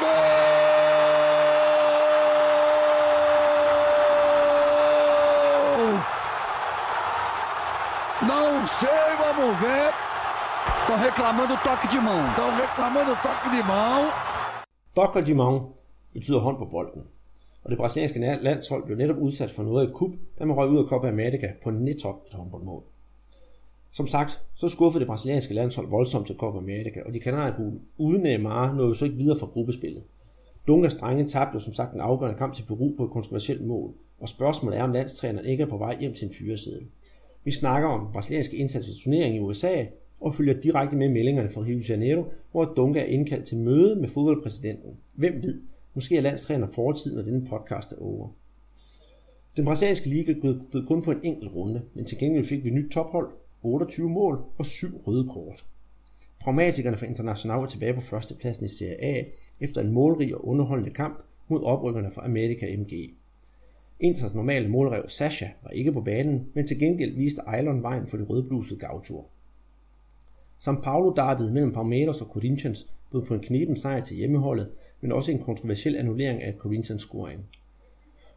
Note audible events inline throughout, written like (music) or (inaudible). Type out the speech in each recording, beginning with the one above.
Gol! Não sei, vamos ver. Estão reclamando toque de mão. Estão reclamando toque de mão. Toque de mão betyder hånd på bolden. Og det brasilianske landshold blev netop udsat for noget af et kup, da man røg ud af Copa America på netop et håndboldmål. Som sagt, så skuffede det brasilianske landshold voldsomt til Copa America, og de kanariegule uden Neymar nåede så ikke videre fra gruppespillet. Dungas drenge tabte som sagt en afgørende kamp til Peru på et kontroversielt mål, og spørgsmålet er, om landstræneren ikke er på vej hjem til en fyreseddel. Vi snakker om brasilianske indsats i turneringen i USA, og følger direkte med meldingerne fra Rio de Janeiro, hvor Dunga er indkaldt til møde med fodboldpræsidenten. Hvem ved, måske er landstræner fortid, når denne podcast er over. Den brasilianske liga bød kun på en enkelt runde, men til gengæld fik vi nyt tophold, 28 mål og 7 røde kort. Pragmatikerne fra International er tilbage på førstepladsen i Serie A efter en målrig og underholdende kamp mod oprykkerne fra America MG. Inters normale målrev Sasha var ikke på banen, men til gengæld viste Eilon vejen for det rødblusede gavtur. São Paulo derbyet mellem Palmeiras og Corinthians bød på en knepen sejr til hjemmeholdet, men også en kontroversiel annullering af Corinthians scoring.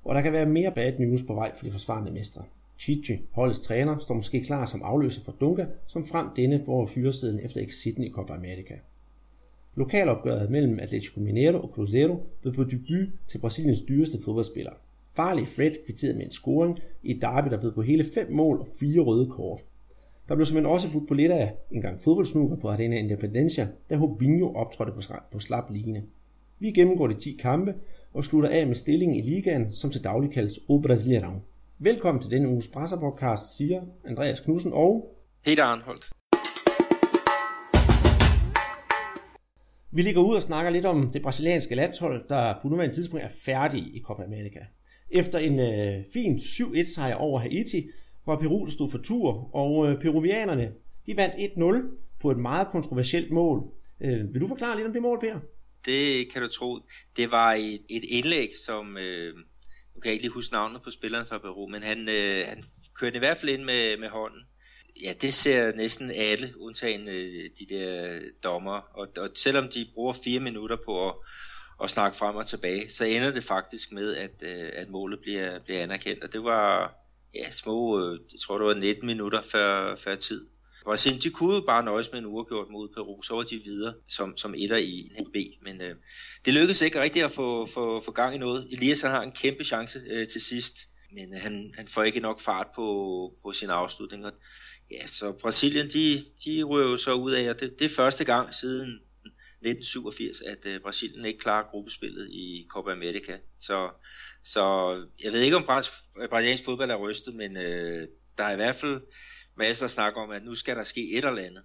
Og der kan være mere bad news på vej for de forsvarende mestre. Chichi, holdets træner, står måske klar som afløser for Dunga, som frem denne får fyresiden efter exiten i Copa America. Lokalopgøret mellem Atletico Mineiro og Cruzeiro blev på debut til Brasiliens dyreste fodboldspiller. Farlig Fred kvitterede med en scoring i et derby, der blev på hele fem mål og fire røde kort. Der blev simpelthen også budt på lidt af en gang fodboldsnukker på Arena Independencia, da Robinho optrådte på, på slap line. Vi gennemgår de 10 kampe og slutter af med stillingen i ligaen, som til daglig kaldes O Brasileirão. Velkommen til denne uges presserpodcast, siger Andreas Knudsen og Peter Arnholdt. Vi ligger ud og snakker lidt om det brasilianske landshold, der på nuværende tidspunkt er færdig i Copa America. Efter en øh, fin 7-1 sejr over Haiti, var Peru stod for tur, og øh, peruvianerne de vandt 1-0 på et meget kontroversielt mål. Øh, vil du forklare lidt om det mål, Peter? Det kan du tro. Det var et, et indlæg, som... Øh, nu kan jeg ikke lige huske navnet på spilleren fra Peru, men han, øh, han kørte i hvert fald ind med, med hånden. Ja, det ser næsten alle, undtagen øh, de der dommer. Og, og selvom de bruger fire minutter på at, at snakke frem og tilbage, så ender det faktisk med, at, øh, at målet bliver, bliver anerkendt. Og det var ja, små, øh, jeg tror det var 19 minutter før, før tid. Brasilien, de kunne jo bare nøjes med en uafgjort mod Peru, så var de videre som, som etter i en B. Men øh, det lykkedes ikke rigtigt at få, få, få gang i noget. Elias har en kæmpe chance øh, til sidst, men øh, han, han får ikke nok fart på, på sine afslutninger. Ja, så Brasilien, de, de ryger jo så ud af, og det, det er første gang siden 1987, at øh, Brasilien ikke klarer gruppespillet i Copa America. Så, så jeg ved ikke, om brasiliansk fodbold er rystet, men øh, der er i hvert fald masser af snak om, at nu skal der ske et eller andet.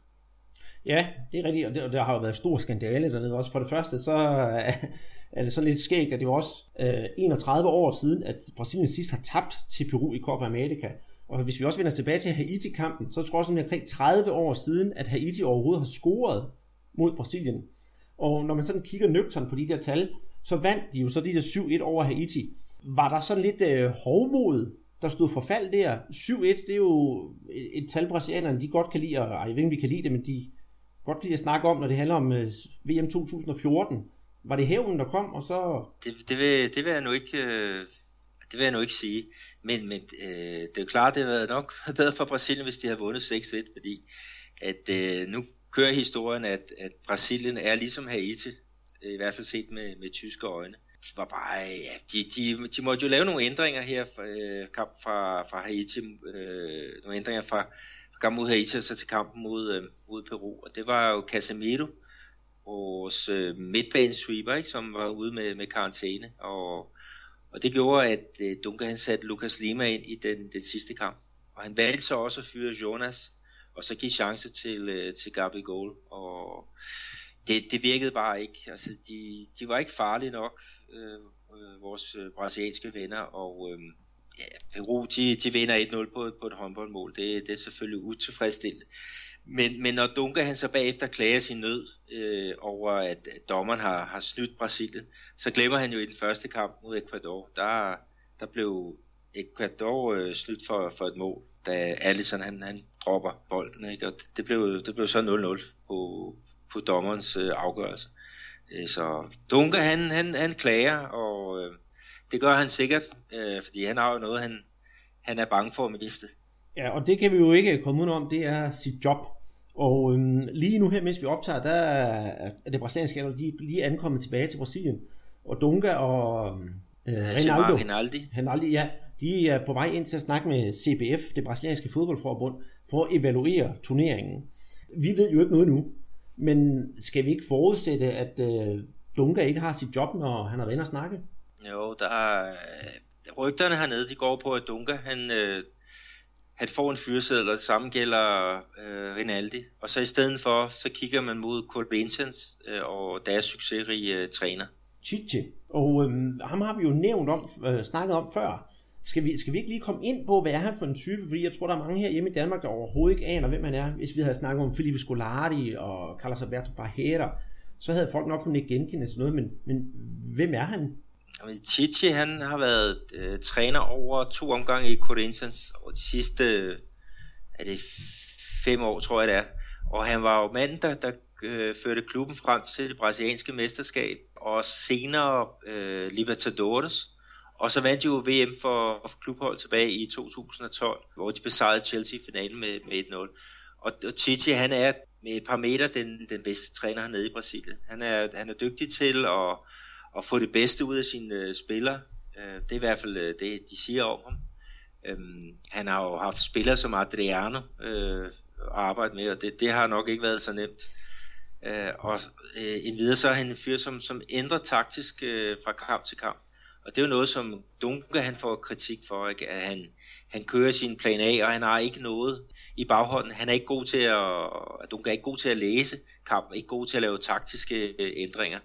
Ja, det er rigtigt, og, det, og der har jo været stor skandale dernede også. For det første, så (laughs) er det sådan lidt skægt, at det var også øh, 31 år siden, at Brasilien sidst har tabt til Peru i Copa America. Og hvis vi også vender tilbage til Haiti-kampen, så tror jeg også, det er omkring 30 år siden, at Haiti overhovedet har scoret mod Brasilien. Og når man sådan kigger nøgtern på de der tal, så vandt de jo så de der 7-1 over Haiti. Var der sådan lidt øh, hovmod der stod forfald der. 7-1, det er jo et, et tal, brasilianerne de godt kan lide, og jeg ved ikke, vi kan lide det, men de godt lide at snakke om, når det handler om øh, VM 2014. Var det hævnen, der kom, og så... Det, det, vil, det vil jeg nu ikke... Øh, det vil jeg nu ikke sige. Men, men øh, det er jo klart, det havde været nok (laughs) bedre for Brasilien, hvis de havde vundet 6-1, fordi at øh, nu kører historien, at, at Brasilien er ligesom Haiti, i hvert fald set med, med tyske øjne var bare, ja, de, de, de måtte jo lave nogle ændringer her øh, kamp fra, fra Haiti, øh, nogle ændringer fra, fra kampen mod Haiti og så til kampen mod, øh, mod Peru, og det var jo Casemiro, vores øh, midtbanesweeper, ikke, som var ude med, med karantæne, og, og det gjorde, at øh, Dunker han satte Lucas Lima ind i den, den sidste kamp, og han valgte så også at fyre Jonas, og så give chance til, øh, til Gabi Goal, og det, det virkede bare ikke. Altså, de, de var ikke farlige nok, øh, øh, vores øh, brasilianske venner, og øh, ja, Peru, de, de vinder 1-0 på, på et håndboldmål. Det, det er selvfølgelig utilfredsstillende. Men, men når Dunker han så bagefter klager sin nød øh, over, at, dommeren har, har snydt Brasilien, så glemmer han jo i den første kamp mod Ecuador, der, der blev Ecuador øh, snydt for, for et mål, da Allison han, han dropper bolden, ikke? og det blev, det blev så 0-0 på, på dommerens øh, afgørelse. Øh, så Dunker, han, han, han klager, og øh, det gør han sikkert, øh, fordi han har jo noget, han, han er bange for at miste. Ja, og det kan vi jo ikke komme ud om, det er sit job. Og øhm, lige nu her, mens vi optager, der er det brasilianske de lige ankommet tilbage til Brasilien. Og Dunga og øh, Rinaldo, Rinaldi. Rinaldi, ja, de er på vej ind til at snakke med CBF, det brasilianske fodboldforbund, for at evaluere turneringen. Vi ved jo ikke noget nu, men skal vi ikke forudsætte, at øh, Dunga ikke har sit job, når han har været inde og snakke? Jo, der er, rygterne hernede, de går på, at Dunga, han, øh, han får en fyreseddel, og det samme gælder øh, Rinaldi. Og så i stedet for, så kigger man mod Corinthians øh, og deres succesrige øh, træner. Chiche. Og øh, ham har vi jo nævnt om, øh, snakket om før. Skal vi, skal vi ikke lige komme ind på, hvad er han for en type? Fordi jeg tror, der er mange her hjemme i Danmark, der overhovedet ikke aner, hvem han er. Hvis vi havde snakket om Felipe Scolari og Carlos Alberto Barrera, så havde folk nok kunnet genkende sådan noget. Men, men hvem er han? Chichi, han har været øh, træner over to omgange i Corinthians, og de sidste er det fem år, tror jeg det er. Og han var jo manden, der, der øh, førte klubben frem til det brasilianske mesterskab, og senere øh, Libertadores. Og så vandt de jo VM for, for klubhold tilbage i 2012, hvor de besejrede Chelsea i finalen med, med 1-0. Og, og Titi, han er med et par meter den, den bedste træner hernede i Brasilien. Han er, han er dygtig til at at få det bedste ud af sine øh, spillere. Øh, det er i hvert fald øh, det, de siger om ham. Øh, han har jo haft spillere som Adriano øh, at arbejde med, og det, det har nok ikke været så nemt. Øh, og øh, endvidere så er han en fyr, som, som ændrer taktisk øh, fra kamp til kamp. Og det er jo noget, som Dunke han får kritik for, ikke? at han, han kører sin plan A, og han har ikke noget i baghånden. Han er ikke god til at, Dunke er ikke god til at læse kampen, ikke god til at lave taktiske øh, ændringer.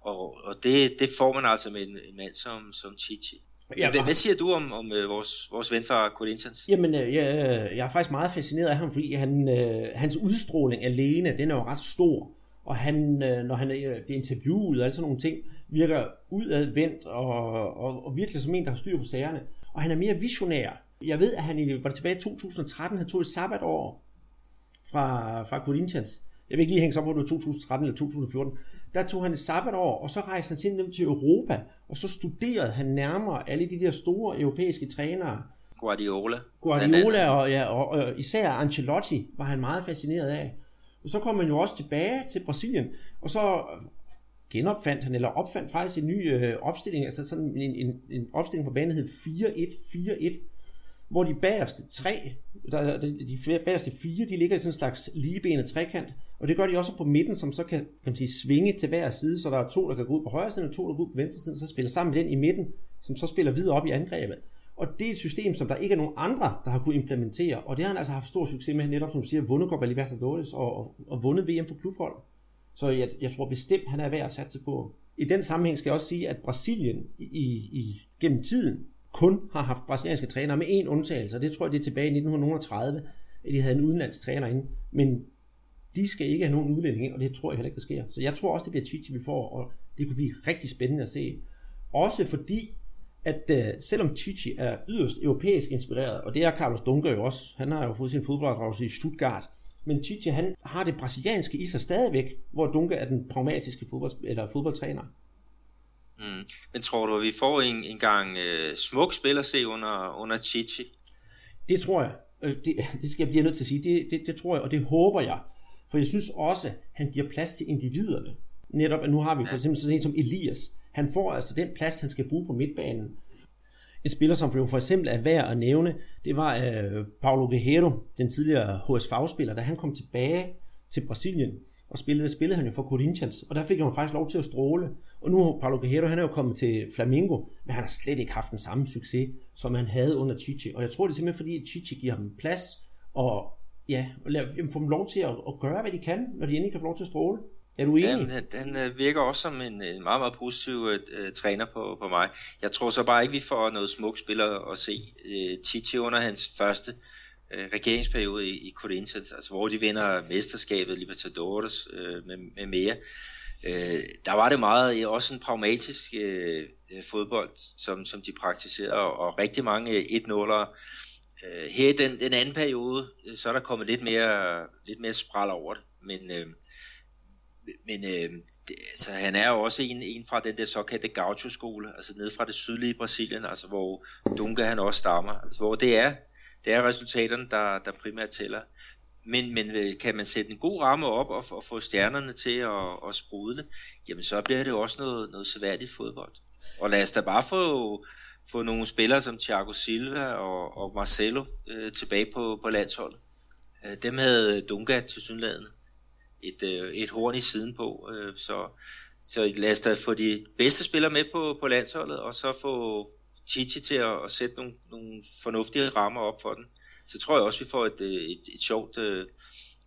Og, og det, det får man altså med en, en mand som, som Chichi. Ja, hvad, hvad siger du om, om uh, vores, vores ven fra Corinthians? Jamen, øh, jeg, jeg er faktisk meget fascineret af ham, fordi han, øh, hans udstråling alene, den er jo ret stor. Og han, øh, når han øh, bliver interviewet og alle sådan nogle ting, virker udadvendt og, og, og virkelig som en, der har styr på sagerne. Og han er mere visionær. Jeg ved, at han var tilbage i 2013, han tog et sabbatår fra, fra Corinthians. Jeg vil ikke lige hænge så på, om det var 2013 eller 2014 der tog han et sabbatår, og så rejste han simpelthen til Europa, og så studerede han nærmere alle de der store europæiske trænere. Guardiola. Guardiola og, ja, og, og især Ancelotti var han meget fascineret af. Og så kom han jo også tilbage til Brasilien, og så genopfandt han, eller opfandt faktisk en ny øh, opstilling, altså sådan en, en, en opstilling på banen, der hed 4-1-4-1, hvor de bagerste tre, der, de, de bagerste fire, de ligger i sådan en slags ligebenet trekant, og det gør de også på midten, som så kan, kan man sige, svinge til hver side, så der er to, der kan gå ud på højre side, og to, der går ud på venstre side, så spiller sammen med den i midten, som så spiller videre op i angrebet. Og det er et system, som der ikke er nogen andre, der har kunnet implementere, og det har han altså haft stor succes med, netop som du siger, vundet Copa Libertadores og, og, og vundet VM for klubhold. Så jeg, jeg tror bestemt, han er værd at satse på. I den sammenhæng skal jeg også sige, at Brasilien i, i, gennem tiden kun har haft brasilianske trænere med én undtagelse, og det tror jeg, det er tilbage i 1930, at de havde en udenlandsk træner inde. Men de skal ikke have nogen udlænding ind, og det tror jeg heller ikke, der sker. Så jeg tror også, det bliver Chichi, vi får, og det kunne blive rigtig spændende at se. Også fordi, at uh, selvom Chichi er yderst europæisk inspireret, og det er Carlos Dunker jo også, han har jo fået sin fodboldopdragelse i Stuttgart, men Chichi han har det brasilianske i sig stadigvæk, hvor Dunker er den pragmatiske fodbold, eller fodboldtræner. Mm. Men tror du, at vi får en, en gang uh, smuk spil at se under, under Chichi? Det tror jeg. Øh, det, (laughs) det skal jeg blive nødt til at sige. Det, det, det tror jeg, og det håber jeg. For jeg synes også, han giver plads til individerne. Netop, at nu har vi for eksempel sådan en som Elias. Han får altså den plads, han skal bruge på midtbanen. En spiller, som jo for eksempel er værd at nævne, det var øh, Paulo Guerrero, den tidligere HSV-spiller, da han kom tilbage til Brasilien og spillede, spillede han jo for Corinthians, og der fik han faktisk lov til at stråle. Og nu har Paulo Guerrero, han er jo kommet til Flamengo, men han har slet ikke haft den samme succes, som han havde under Chichi. Og jeg tror, det er simpelthen fordi, at Chichi giver ham plads, og ja, og lad, jamen, får dem lov til at, at gøre, hvad de kan, når de endelig kan få lov til at stråle. Er du enig? Jamen, han, øh, han øh, virker også som en, en meget, meget positiv uh, træner på, på mig. Jeg tror så bare ikke, vi får noget smukt spiller at se. Uh, Chichi under hans første uh, regeringsperiode i, i Corinthians, altså hvor de vinder mesterskabet, Libertadores uh, med, med mere. Uh, der var det meget også en pragmatisk uh, fodbold, som, som de praktiserede, og, og rigtig mange 1-0'ere Øh, her i den, den anden periode, så er der kommet lidt mere, lidt mere spral over det. Men øh, men øh, det, altså, han er jo også en, en fra den der såkaldte gaucho-skole, altså nede fra det sydlige Brasilien, altså hvor Dunga han også stammer, altså hvor det er, det er resultaterne, der, der primært tæller. Men, men øh, kan man sætte en god ramme op og, og få stjernerne til at, at sprudle, jamen så bliver det også noget, noget seværdigt fodbold. Og lad os da bare få, få nogle spillere som Thiago Silva og, og Marcelo øh, tilbage på, på landsholdet. Øh, dem havde Dunga til synlædende et, øh, et horn i siden på. Øh, så, så lad os da få de bedste spillere med på, på landsholdet, og så få Chichi til at, at sætte nogle, nogle fornuftige rammer op for den. Så tror jeg også, vi får et, øh, et, et sjovt øh,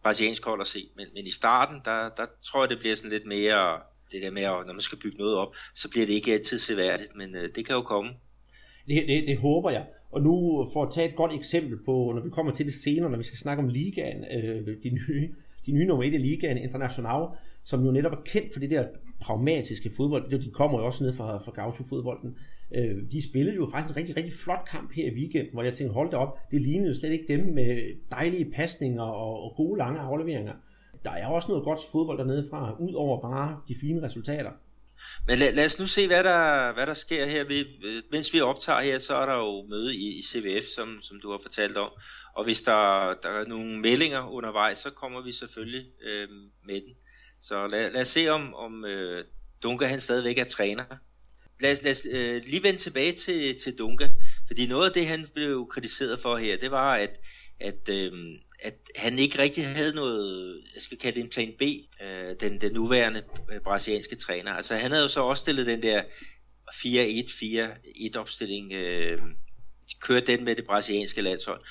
brasiliansk hold at se. Men, men i starten, der, der tror jeg, det bliver sådan lidt mere, det der med, at når man skal bygge noget op, så bliver det ikke altid seværdigt, men øh, det kan jo komme. Det, det, det håber jeg. Og nu for at tage et godt eksempel på, når vi kommer til det senere, når vi skal snakke om ligaen, øh, de nye, de nye nummer 1 i ligaen, International, som jo netop er kendt for det der pragmatiske fodbold. De kommer jo også ned fra, fra Gaucho-fodbolden. Øh, de spillede jo faktisk en rigtig, rigtig flot kamp her i weekenden, hvor jeg tænkte, hold da op, det lignede jo slet ikke dem med dejlige pasninger og, og gode lange afleveringer. Der er også noget godt fodbold dernede fra, ud over bare de fine resultater. Men lad, lad os nu se, hvad der, hvad der sker her. Vi, øh, mens vi optager her, så er der jo møde i, i CVF, som, som du har fortalt om. Og hvis der, der er nogle meldinger undervejs, så kommer vi selvfølgelig øh, med den. Så lad, lad os se, om, om øh, Dunga han stadigvæk er træner. Lad os, lad os øh, lige vende tilbage til, til Dunga. Fordi noget af det, han blev kritiseret for her, det var, at, at, øh, at han ikke rigtig havde noget, jeg skal kalde det en plan B, øh, den, den nuværende øh, brasilianske træner. Altså han havde jo så også stillet den der 4-1-4-1 opstilling, øh, kørt den med det brasilianske landshold.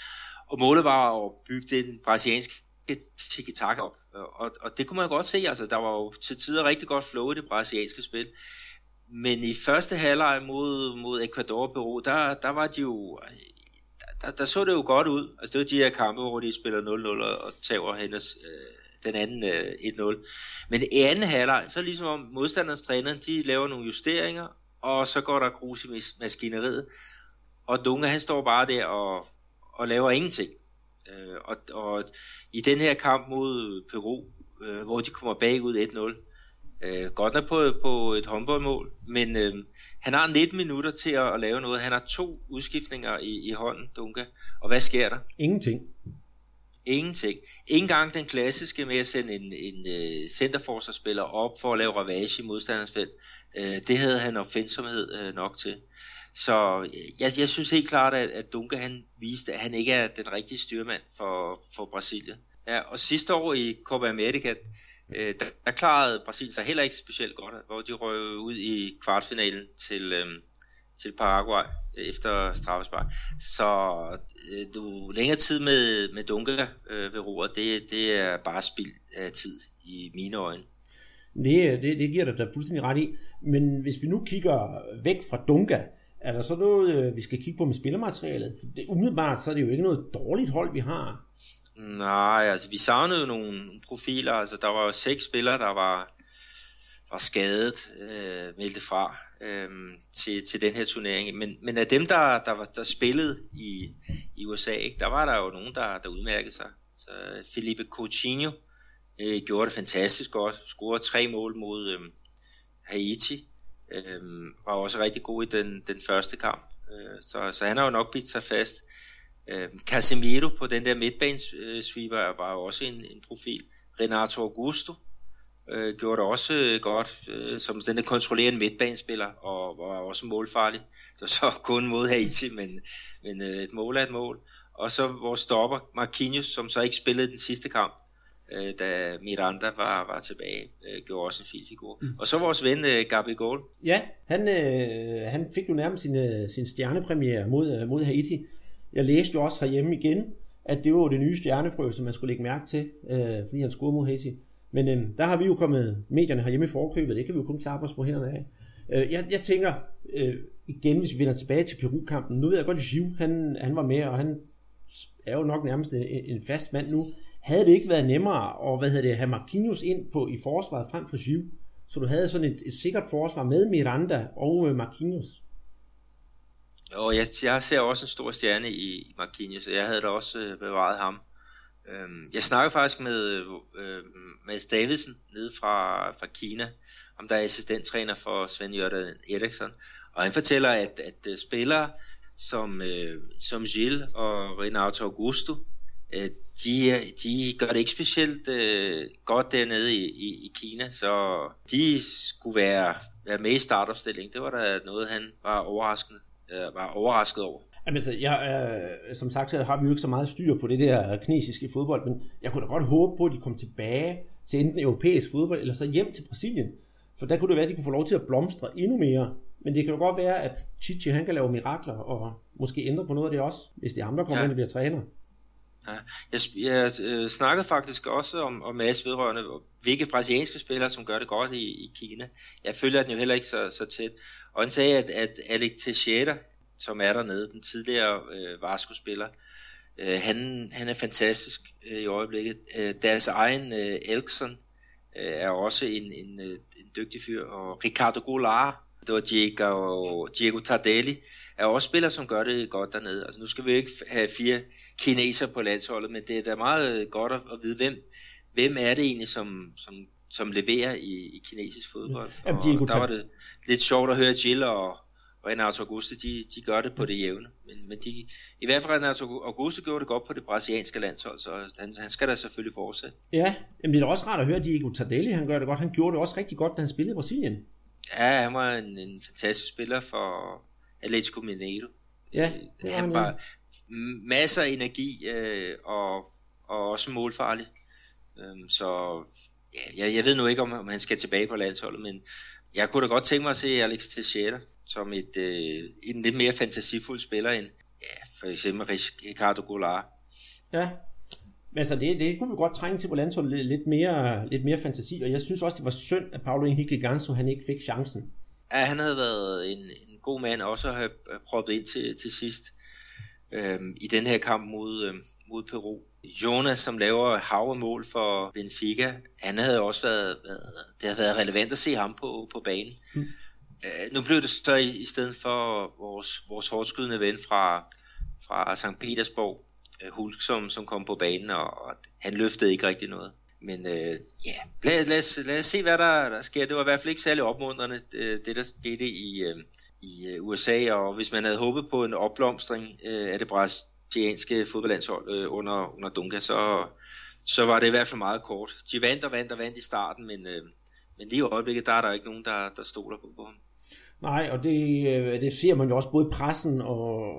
Og målet var at bygge den brasilianske tiki op. Og, og det kunne man godt se, altså der var jo til tider rigtig godt flow i det brasilianske spil. Men i første halvleg mod, mod Ecuador og Peru, der, der var de jo der, der så det jo godt ud. Altså det var de her kampe, hvor de spiller 0-0 og tager hendes, øh, den anden øh, 1-0. Men i anden halvleg, så er det ligesom om modstanderens træner, de laver nogle justeringer, og så går der grus i maskineriet. Og Dunga, han står bare der og, og laver ingenting. Øh, og, og i den her kamp mod Peru, øh, hvor de kommer bagud 1-0, øh, godt nok på, på et håndboldmål, men øh, han har 19 minutter til at, at lave noget. Han har to udskiftninger i, i hånden, Dunga. Og hvad sker der? Ingenting. Ingenting. Ingen gang den klassiske med at sende en, en uh, centerforsvarsspiller op for at lave ravage i modstanderens felt. Uh, det havde han opfindsomhed uh, nok til. Så jeg, jeg synes helt klart, at, at Dunga han viste, at han ikke er den rigtige styrmand for, for Brasilien. Ja, og sidste år i Copa America, øh, der, der klarede Brasilien sig heller ikke specielt godt, hvor de røg ud i kvartfinalen til, øh, til Paraguay øh, efter straffespark. Så øh, du længere tid med, med Dunga øh, ved roret, det, det er bare spild af tid i mine øjne. Det, øh, det, det giver dig da fuldstændig ret i. Men hvis vi nu kigger væk fra Dunga, er der så noget, øh, vi skal kigge på med spillermaterialet? Det, umiddelbart så er det jo ikke noget dårligt hold, vi har. Nej, altså vi savnede nogle profiler. Altså der var jo seks spillere, der var, var skadet, øh, meldte fra øh, til, til den her turnering. Men, men af dem, der, der, var, der spillede i, i USA, ikke, der var der jo nogen, der, der udmærkede sig. Så Felipe Coutinho øh, gjorde det fantastisk godt. Scorede tre mål mod øh, Haiti. Øh, var også rigtig god i den, den første kamp. Øh, så, så han har jo nok bidt sig fast. Øh, Casemiro på den der midtbanesweeper øh, var jo også en, en profil. Renato Augusto øh, gjorde det også øh, godt øh, som den kontrollerende midtbanespiller og var også målfarlig. Det var så (laughs) kun mod Haiti, men, men øh, et mål er et mål. Og så vores stopper Marquinhos, som så ikke spillede den sidste kamp, øh, da Miranda var, var tilbage, øh, gjorde også en fin figur. Mm. Og så vores ven øh, Gabi Goal. Ja, han, øh, han fik jo nærmest sin, øh, sin stjernepremiere mod, øh, mod Haiti jeg læste jo også herhjemme igen, at det var det nye stjernefrø, som man skulle lægge mærke til, øh, fordi han scorede mod Haiti. Men øh, der har vi jo kommet medierne herhjemme i forkøbet, det kan vi jo kun klappe os på hænderne af. Øh, jeg, jeg tænker, øh, igen hvis vi vender tilbage til Peru-kampen, nu ved jeg godt, at Giv, han, han var med, og han er jo nok nærmest en, en fast mand nu. Havde det ikke været nemmere at hvad hedder det, have Marquinhos ind på i forsvaret frem for Giv, så du havde sådan et, et sikkert forsvar med Miranda og øh, Marquinhos? Og jeg, jeg ser også en stor stjerne i Marquinhos, så jeg havde da også øh, bevaret ham. Øhm, jeg snakkede faktisk med øh, øh, Mads Davidsen nede fra, fra Kina, om der er assistenttræner for Svend Jørgen Eriksson, og han fortæller, at, at øh, spillere som, øh, som Gilles og Renato Augusto, øh, de, de gør det ikke specielt øh, godt dernede i, i, i Kina, så de skulle være, være med i startopstillingen. Det var da noget, han var overrasket, øh, var overrasket over. Jamen, så jeg, øh, som sagt, så har vi jo ikke så meget styr på det der kinesiske fodbold, men jeg kunne da godt håbe på, at de kom tilbage til enten europæisk fodbold, eller så hjem til Brasilien. For der kunne det være, at de kunne få lov til at blomstre endnu mere. Men det kan jo godt være, at Chichi han kan lave mirakler, og måske ændre på noget af det også, hvis det er ham, der kommer ja. ind og bliver træner. Ja, jeg, jeg øh, snakkede faktisk også om, om Mads vedrørende, hvilke brasilianske spillere, som gør det godt i, i Kina. Jeg følger den jo heller ikke så, så tæt. Og han sagde, at, at Alex Teixeira, som er dernede, den tidligere øh, Vasco-spiller, øh, han, han er fantastisk øh, i øjeblikket. Øh, deres egen øh, Elkson øh, er også en, en, øh, en dygtig fyr, og Ricardo Goulart, det var Diego, Diego Tardelli, er også spillere, som gør det godt dernede. Altså nu skal vi ikke have fire kineser på landsholdet, men det er da meget godt at, at vide, hvem, hvem er det egentlig, som, som, som leverer i, i kinesisk fodbold. Ja, og der var det lidt sjovt at høre Jill og, og Renato Augusto, de, de gør det på det jævne. Men, men de, i hvert fald Renato Augusto gjorde det godt på det brasilianske landshold, så han, han skal da selvfølgelig fortsætte. Ja, men det er også rart at høre, Diego Tardelli, han gør det godt. Han gjorde det også rigtig godt, da han spillede i Brasilien. Ja, han var en, en fantastisk spiller for Atletico Mineiro. Ja, det han var masser af energi øh, og, og også målfarlig. Øhm, så ja, jeg, jeg ved nu ikke, om, om han skal tilbage på landsholdet, men jeg kunne da godt tænke mig at se Alex Teixeira som et, øh, en lidt mere fantasifuld spiller end ja, for eksempel Ricardo Goulart. Ja, men altså det, det kunne vi godt trænge til på landsholdet lidt mere, lidt mere fantasi, og jeg synes også, det var synd, at Paulo Henrique Ganso han ikke fik chancen. Ja, han havde været en, en god mand også at have proppet ind til, til sidst øhm, i den her kamp mod, øhm, mod Peru. Jonas, som laver hav mål for Benfica, han havde også været, været, det havde været relevant at se ham på, på banen. Mm. Øh, nu blev det så i, i stedet for vores, vores hårdskydende ven fra, fra St. Petersborg, øh, Hulk, som, som kom på banen, og, og han løftede ikke rigtig noget. Men øh, ja, lad, lad, os, lad os se, hvad der, der sker. Det var i hvert fald ikke særlig opmuntrende, øh, det der skete i, øh, i øh, USA, og hvis man havde håbet på en opblomstring øh, af det brasilianske fodboldlandshold øh, under, under Dunga, så, så var det i hvert fald meget kort. De vandt og vandt og vandt i starten, men, øh, men lige i øjeblikket, der er der ikke nogen, der, der stoler på, på ham. Nej, og det, øh, det ser man jo også både i pressen og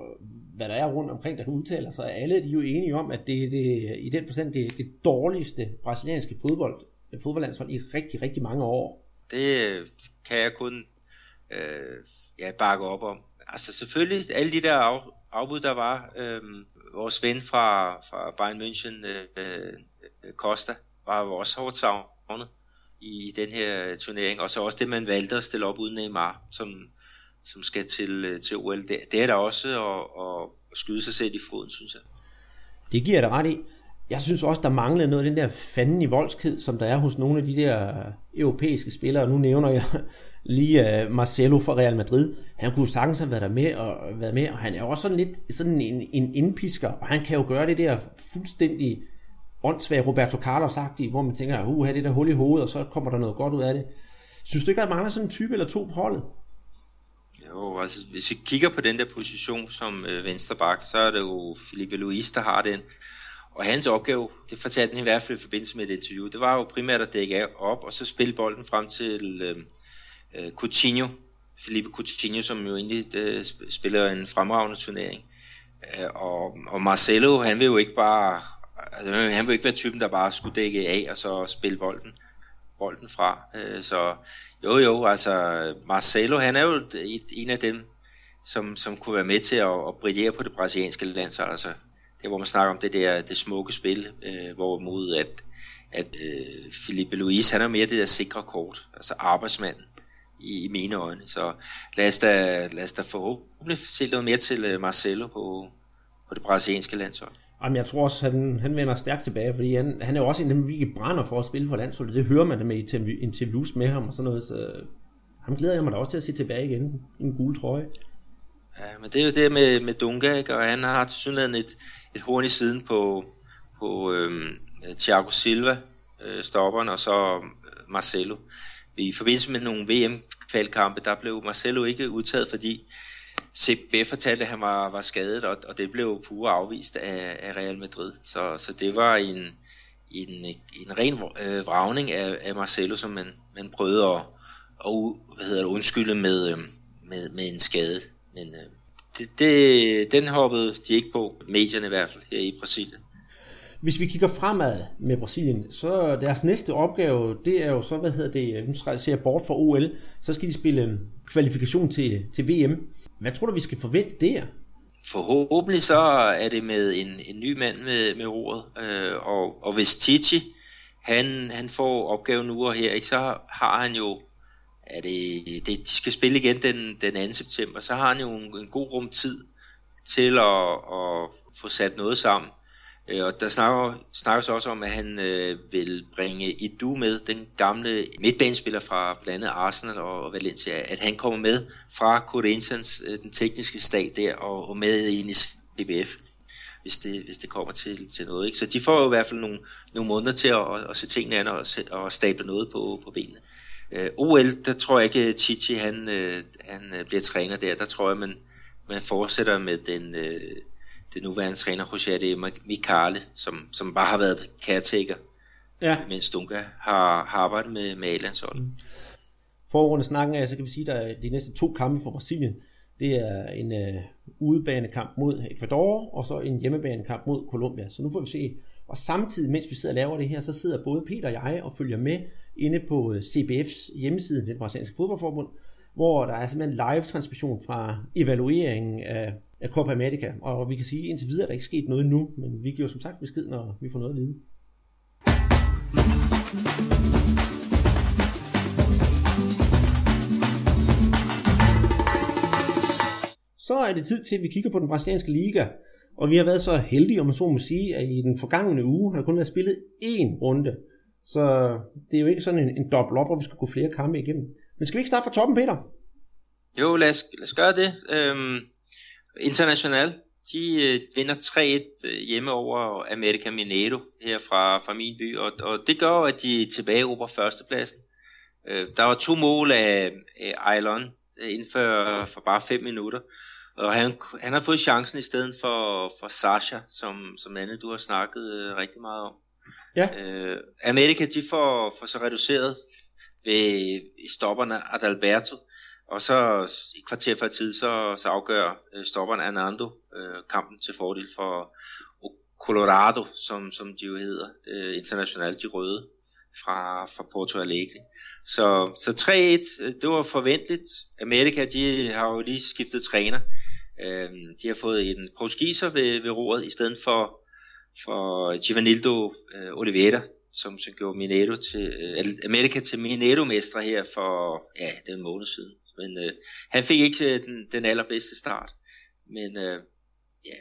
hvad der er rundt omkring, der udtaler sig. Alle de er jo enige om, at det, det i den forstand det, det dårligste brasilianske fodbold, fodboldlandshold i rigtig, rigtig mange år. Det øh, kan jeg kun øh, ja, bakke op om. Altså selvfølgelig, alle de der af, afbud, der var, øh, vores ven fra, fra Bayern München, øh, øh Costa, var jo også hårdt savnet i den her turnering, og så også det, man valgte at stille op uden Neymar, som, som skal til, øh, til OL. Det, det er der også at, at skyde sig selv i foden, synes jeg. Det giver det ret i. Jeg synes også, der manglede noget af den der fanden i voldskhed, som der er hos nogle af de der europæiske spillere. Nu nævner jeg (laughs) lige uh, Marcelo fra Real Madrid. Han kunne sagtens have været der med og, været med, og han er også sådan lidt sådan en, en indpisker, og han kan jo gøre det der fuldstændig åndssvagt Roberto Carlos-agtigt, hvor man tænker, uh, det der hul i hovedet, og så kommer der noget godt ud af det. Synes du ikke, at der mangler sådan en type eller to på holdet? Jo, altså hvis vi kigger på den der position som øh, venstreback, så er det jo Felipe Luis, der har den. Og hans opgave, det fortalte han i hvert fald i forbindelse med et interview, det var jo primært at dække op, og så spille bolden frem til øh, øh, Coutinho, Felipe Coutinho, som jo egentlig øh, spiller en fremragende turnering. Øh, og, og Marcelo, han vil jo ikke bare altså, han vil ikke være typen, der bare skulle dække af og så spille bolden, bolden fra. Øh, så jo jo, altså Marcelo, han er jo en af dem, som, som kunne være med til at, at brillere på det brasilianske landshold. Altså, det hvor man snakker om det der det smukke spil, øh, hvorimod at, at øh, Felipe Luis, han er mere det der sikre kort, altså arbejdsmanden i, i mine øjne. Så lad os da, lad os da forhåbentlig se noget mere til øh, Marcelo på, på det brasilianske landshold. Jamen, jeg tror også, han, han vender stærkt tilbage, fordi han, han er jo også en af dem, vi brænder for at spille for landsholdet. Det hører man da med i interviews med ham og sådan noget, så øh, ham glæder jeg mig da også til at se tilbage igen i en gul trøje. Ja, men det er jo det med, med Dunga, ikke? og han har til synligheden et, et horn i siden på, på øhm, Thiago Silva, øh, stopperen, og så øh, Marcelo. I forbindelse med nogle VM-kvalkampe, der blev Marcelo ikke udtaget, fordi CB fortalte, at han var, var skadet, og, og det blev pure afvist af, af Real Madrid. Så, så det var en, en, en ren øh, vragning af, af Marcelo, som man, man prøvede at, at hvad hedder det, undskylde med, øh, med, med en skade. Men øh, det, det, den hoppede de ikke på, medierne i hvert fald, her i Brasilien. Hvis vi kigger fremad med Brasilien, så deres næste opgave, det er jo så, hvad hedder det, øh, nu ser jeg bort fra OL, så skal de spille kvalifikation til, til VM. Hvad tror du, vi skal forvente der? Forhåbentlig så er det med en, en ny mand med, med ordet, øh, og, og hvis Titi, han, han får opgaven nu og her, ikke, så har han jo, er det, det, de skal spille igen den, den 2. september, så har han jo en, en god rum tid til at, at få sat noget sammen. Øh, og der snakker, snakkes også om, at han øh, vil bringe Idu med, den gamle midtbanespiller fra blandt andet Arsenal og, Valencia, at han kommer med fra Corinthians, øh, den tekniske stat der, og, og med ind i CBF, hvis det, hvis det kommer til, til noget. Ikke? Så de får jo i hvert fald nogle, nogle måneder til at, at, at se tingene an og, og stable noget på, på benene. Øh, OL, der tror jeg ikke, Chichi han, øh, han øh, bliver træner der. Der tror jeg, man, man fortsætter med den... Øh, det nuværende træner, José Mikale, som, som bare har været caretaker, ja. mens Dunga har, har arbejdet med, med A-landsholdet. Mm. Foregående snakken af, så kan vi sige, at de næste to kampe for Brasilien, det er en uh, udebanekamp mod Ecuador, og så en hjemmebanekamp mod Colombia. Så nu får vi se. Og samtidig, mens vi sidder og laver det her, så sidder både Peter og jeg og følger med inde på øh, CBF's hjemmeside, det brasilianske fodboldforbund, hvor der er simpelthen live transmission fra evalueringen af af Copa America, og vi kan sige, at indtil videre er der ikke sket noget nu, men vi giver som sagt besked, når vi får noget at vide. Så er det tid til, at vi kigger på den brasilianske liga, og vi har været så heldige, om man så må sige, at i den forgangne uge har der kun været spillet én runde. Så det er jo ikke sådan en, en dobbelt op, hvor vi skal gå flere kampe igennem. Men skal vi ikke starte fra toppen, Peter? Jo, lad os, lad os gøre det. Øhm, International, de øh, vinder 3-1 øh, hjemme over America Mineiro her fra, fra min by, og, og det gør at de tilbage over førstepladsen. Øh, der var to mål af, af Eilon øh, inden for, for bare 5 minutter, og han, han har fået chancen i stedet for, for Sasha, som, som andet du har snakket øh, rigtig meget om. Ja. Øh, Amerika, de får, får så reduceret ved stopperne Adalberto, og så i kvarter før tid, så, så afgør øh, stopperen Anando øh, kampen til fordel for Colorado, som, som de jo hedder, øh, internationalt de røde fra, fra Porto Alegre. Så, så 3-1, øh, det var forventeligt. Amerika, de har jo lige skiftet træner. Øh, de har fået en portugiser ved, ved roret, i stedet for, for Givanildo øh, Oliveira, som, som gjorde Mineiro til, øh, Amerika til Mineiro-mestre her for, ja, det er en måned siden. Men øh, han fik ikke øh, den, den allerbedste start. Men øh, ja,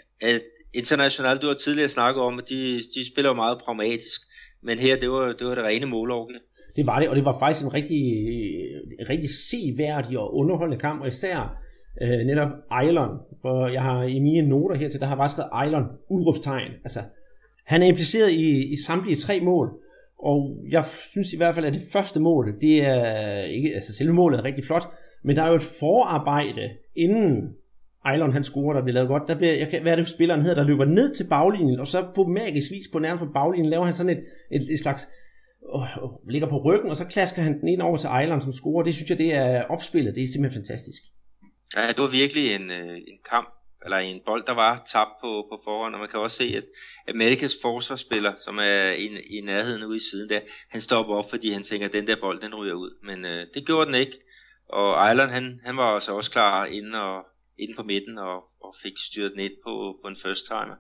internationalt, du har tidligere snakket om, at de, de spiller meget pragmatisk. Men her, det var det, var det rene målorgie. Det var det, og det var faktisk en rigtig, rigtig seværdig og underholdende kamp, og især øh, netop Eilon, for jeg har i mine noter her til, der har bare skrevet Eilon, udråbstegn. Altså, han er impliceret i, i samtlige tre mål, og jeg synes i hvert fald, at det første mål, det er ikke, altså selve målet er rigtig flot, men der er jo et forarbejde, inden Eilon han scorer, der bliver lavet godt. Der bliver, jeg kan, hvad er det spilleren hedder, der løber ned til baglinjen, og så på magisk vis på nærmest på baglinjen laver han sådan et, et, et slags øh, øh, ligger på ryggen, og så klasker han den ind over til Eilon, som scorer. Det synes jeg, det er opspillet. Det er simpelthen fantastisk. Ja, det var virkelig en, øh, en kamp, eller en bold, der var tabt på, på forhånd, og man kan også se, at Amerikas forsvarsspiller, som er i, i nærheden ude i siden der, han stopper op, fordi han tænker, at den der bold, den ryger ud. Men øh, det gjorde den ikke. Og Island, han, han var altså også klar inde, og, inde på midten og, og fik styret den ind på, på en first timer.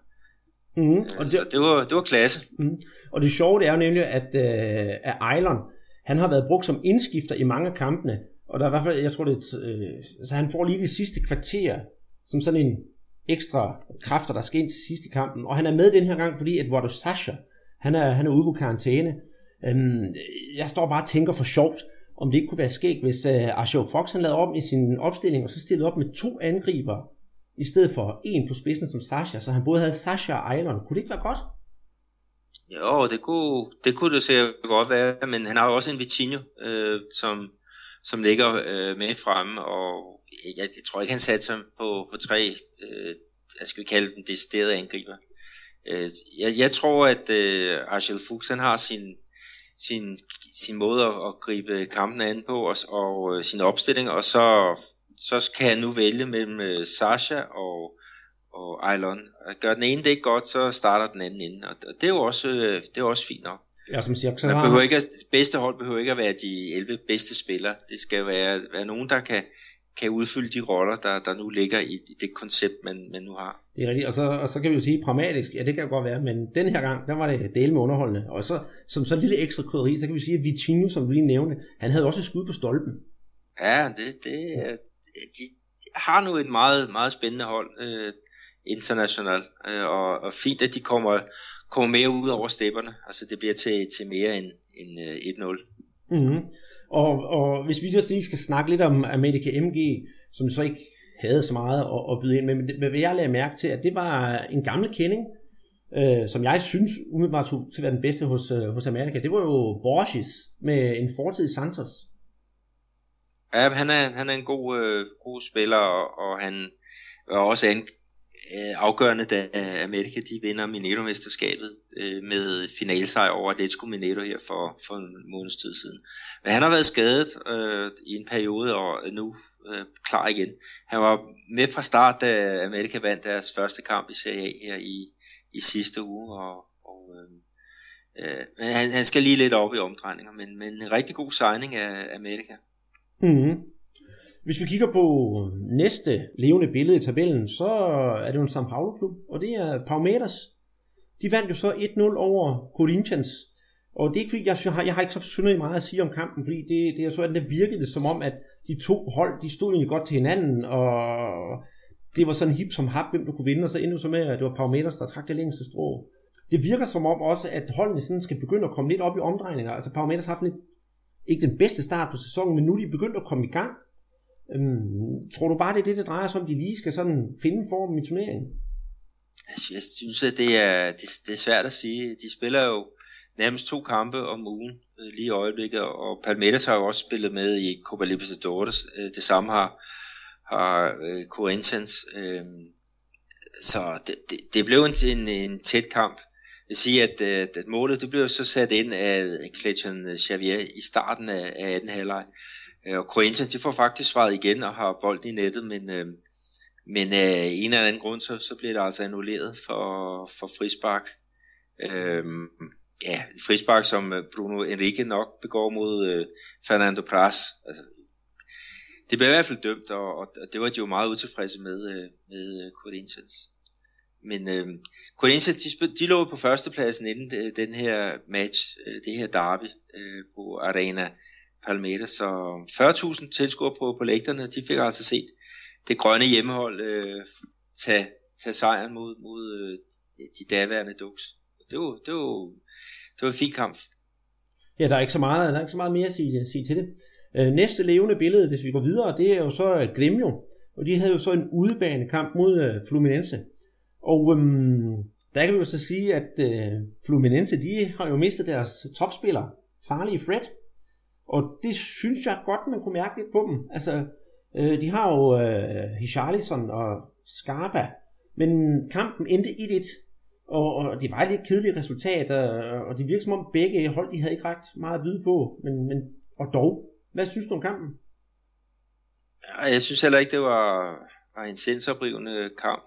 Mm, og det, så det var, det var klasse. Mm. Og det sjove det er jo nemlig, at, øh, at Island, han har været brugt som indskifter i mange af kampene. Og der er i hvert fald, jeg tror det er, øh, så han får lige det sidste kvarter, som sådan en ekstra kræfter, der skal ind til sidst i kampen. Og han er med den her gang, fordi Eduardo Sasha, han er, han er ude på karantæne. Øhm, jeg står bare og tænker for sjovt, om det ikke kunne være skægt, hvis øh, Arsjo Fox han lavede om i sin opstilling, og så stillede op med to angriber, i stedet for en på spidsen som Sasha, så han både havde Sasha og Eilon. Kunne det ikke være godt? Jo, det kunne det, kunne det sikkert godt være, men han har jo også en Vitinho, øh, som, som ligger øh, med fremme, og jeg, jeg tror ikke, han satte sig på, på tre, øh, jeg skal vi kalde dem deciderede angriber. Øh, jeg, jeg tror, at øh, Archel Fuchs, han har sin, sin, sin måde at, at gribe kampen an på, og, og øh, sin opstilling, og så, så kan han nu vælge mellem øh, Sasha og, og Eilon. Gør den ene det ikke godt, så starter den anden inden, og, og det er jo også, øh, det er også fint nok. Ja, som siger, så Man behøver ikke, at, bedste hold behøver ikke at være de 11 bedste spillere. Det skal være, være nogen, der kan, kan udfylde de roller, der, der nu ligger i, i det koncept, man, man nu har. Det er rigtigt, og så, og så kan vi jo sige pragmatisk, ja det kan godt være, men den her gang, der var det del med underholdende, og så som så lille ekstra krydderi, så kan vi sige, at Vitinho, som du lige nævnte, han havde også et skud på stolpen. Ja, det, det, de har nu et meget, meget spændende hold øh, internationalt, øh, og, og fint, at de kommer, kommer mere ud over stepperne, altså det bliver til, til mere end, end øh, 1-0. Mm-hmm. Og, og hvis vi så lige skal snakke lidt om America MG, som så ikke havde så meget at, at byde ind med, men hvad jeg lagde mærke til, at det var en gammel kending, øh, som jeg synes umiddelbart skulle til at være den bedste hos, øh, hos Amerika, det var jo Borges med en fortid i Santos. Ja, han er, han er en god, øh, god spiller, og, og han var også en, øh, afgørende, da Amerika de vinder Mineiro-mesterskabet øh, med finalsejr over Atletico Mineiro her for, for en måneds tid siden. Men han har været skadet øh, i en periode, og er nu øh, klar igen. Han var med fra start, da Amerika vandt deres første kamp i Serie A her i, i sidste uge, og, og øh, øh, han, han skal lige lidt op i omdrejninger, men, men en rigtig god signing af Amerika. Mm-hmm. Hvis vi kigger på næste levende billede i tabellen, så er det jo en São Paulo-klub, og det er Palmeiras. De vandt jo så 1-0 over Corinthians, og det er ikke fordi, jeg, har, jeg har ikke så synderligt meget at sige om kampen, fordi det, det er så, at det virkede som om, at de to hold, de stod egentlig godt til hinanden, og det var sådan hip som hap, hvem du kunne vinde, og så endte så med, at det var Palmeiras, der trak det længste strå. Det virker som om også, at holdene sådan skal begynde at komme lidt op i omdrejninger. Altså Palmeiras har haft lidt, ikke den bedste start på sæsonen, men nu er de begyndt at komme i gang. Øhm, tror du bare, det er det, det drejer sig om, de lige skal sådan finde formen i turneringen? Altså, jeg synes, at det er, det, det er svært at sige. De spiller jo nærmest to kampe om ugen øh, lige i øjeblikket, og Palmeiras har jo også spillet med i Copa Libertadores. Øh, det samme har, har øh, Corinthians. Så det, det, det blev en, en, en tæt kamp. Jeg siger, at, at, at målet det blev så sat ind af Clayton Xavier i starten af, af 18. halvleg. Øh, og Corinthians, de får faktisk svaret igen og har bolden i nettet, men, øh, men af øh, en eller anden grund, så, så bliver det altså annulleret for, for frispark. Øh, ja, frispark, som øh, Bruno Enrique nok begår mod øh, Fernando Pras. Altså, det blev i hvert fald dømt, og, og det var de jo meget utilfredse med, øh, med øh, Corinthians. Men øh, Corinthians, de, de lå på førstepladsen inden den her match, det her derby øh, på Arena Palmeiras. Så 40.000 tilskuere på, på lægterne, de fik altså set det grønne hjemmehold øh, tage, tage sejren mod, mod øh, de daværende Ducks. Det var, det var, det var en fin kamp. Ja, der er ikke så meget, der er ikke så meget mere at sige, sige til det. Øh, næste levende billede, hvis vi går videre, det er jo så øh, Gremio. Og de havde jo så en udebanekamp mod øh, Fluminense. Og øhm, der kan vi jo så sige, at øh, Fluminense, de har jo mistet deres topspiller, farlige Fred. Og det synes jeg godt, man kunne mærke lidt på dem. Altså, øh, de har jo øh, Hicharlison og Scarpa, men kampen endte 1-1. Og, og det var et lidt kedeligt resultat, og, og det virkede som om begge hold, de havde ikke ret meget at byde på. Men, men, og dog, hvad synes du om kampen? Ja, jeg synes heller ikke, det var, var en sensorbrivende kamp.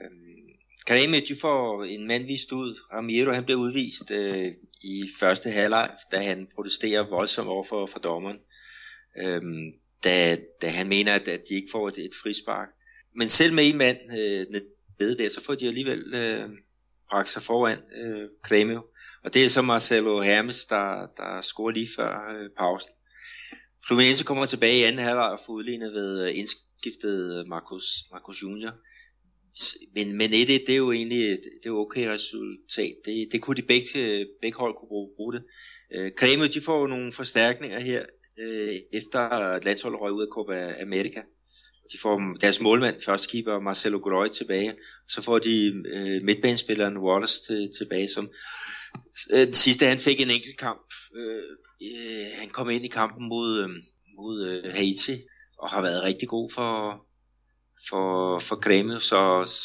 Øhm, Kareme, de får en mand vist ud. Ramiro, han blev udvist øh, i første halvleg, da han protesterer voldsomt over for, for dommeren. Øhm, da, da han mener, at, at de ikke får et, et frispark. Men selv med en mand øh, nede der, så får de alligevel øh, bragt sig foran øh, Kremio. Og det er så Marcelo Hermes, der, der scorer lige før øh, pausen. Fluminense kommer tilbage i anden halvleg og får udlignet ved øh, indskiftet øh, Marcus, Marcus Junior. Men, men det, det er jo egentlig det er jo okay resultat. Det, det kunne de begge, begge hold kunne bruge, bruge det. Øh, Kremio, de får jo nogle forstærkninger her, øh, efter at landsholdet røg ud af Copa America. De får deres målmand, første keeper Marcelo Godoy tilbage. Så får de øh, midtbanespilleren Wallace til, tilbage, som øh, den sidste han fik en enkelt kamp. Øh, øh, han kom ind i kampen mod, øh, mod øh, Haiti og har været rigtig god for, for, for Grêmio. Så,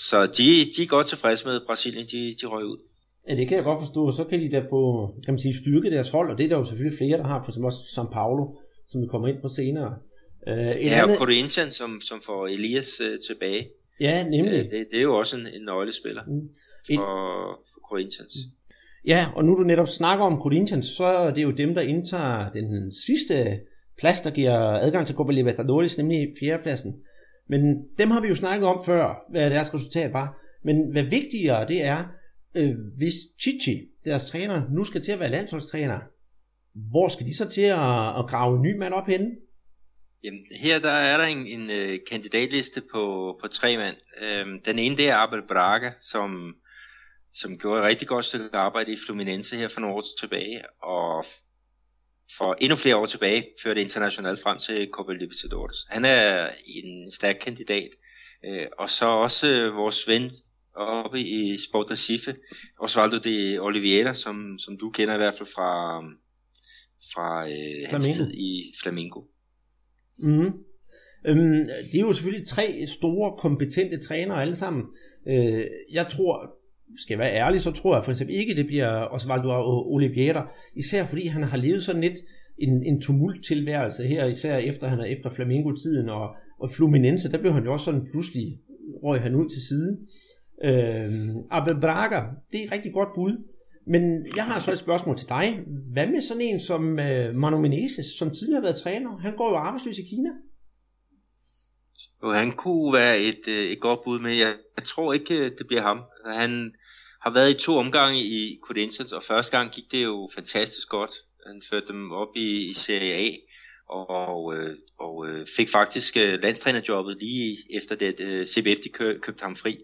så de, de er godt tilfredse med Brasilien, de, de røg ud. Ja, det kan jeg godt forstå. Så kan de da få, kan man sige, styrke deres hold, og det er der jo selvfølgelig flere, der har, for eksempel også São Paulo, som vi kommer ind på senere. Uh, ja, andet... og Corinthians, som, som får Elias uh, tilbage. Ja, nemlig. Uh, det, det er jo også en, en nøglespiller mm. for, for Corinthians. Mm. Ja, og nu du netop snakker om Corinthians, så er det jo dem, der indtager den sidste plads, der giver adgang til Copa Libertadores, nemlig fjerdepladsen. Men dem har vi jo snakket om før, hvad deres resultat var. Men hvad vigtigere det er, øh, hvis Chichi, deres træner, nu skal til at være landsholdstræner, hvor skal de så til at, at grave en ny mand op henne? Jamen, her der er der en, en uh, kandidatliste på, på tre mand. Øhm, den ene det er Abel Braga, som, som gjorde et rigtig godt stykke arbejde i Fluminense her for nogle år tilbage, og for endnu flere år tilbage førte internationalt frem til Copa Libertadores. Han er en stærk kandidat. Øh, og så også øh, vores ven oppe i Sport Recife, Osvaldo de Oliveira, som, som du kender i hvert fald fra, fra øh, hans tid i Flamingo. Mm. Øhm, det er jo selvfølgelig tre store, kompetente trænere alle sammen. Øh, jeg tror, skal jeg være ærlig, så tror jeg for eksempel ikke, det bliver Osvaldo Oliveira, især fordi han har levet sådan lidt en, en tumult tilværelse her, især efter han er efter Flamingo-tiden, og, og Fluminense, der blev han jo også sådan pludselig, røg han ud til siden. Øh, Abel Braga, det er et rigtig godt bud. Men jeg har så et spørgsmål til dig. Hvad med sådan en som øh, Manu Menezes, som tidligere har været træner? Han går jo arbejdsløs i Kina. Og han kunne være et, øh, et godt bud, men jeg, jeg tror ikke, øh, det bliver ham. Han har været i to omgange i Corinthians, og første gang gik det jo fantastisk godt. Han førte dem op i, i Serie A, og, og, øh, og øh, fik faktisk øh, landstrænerjobbet lige efter det, CBF de købte ham fri.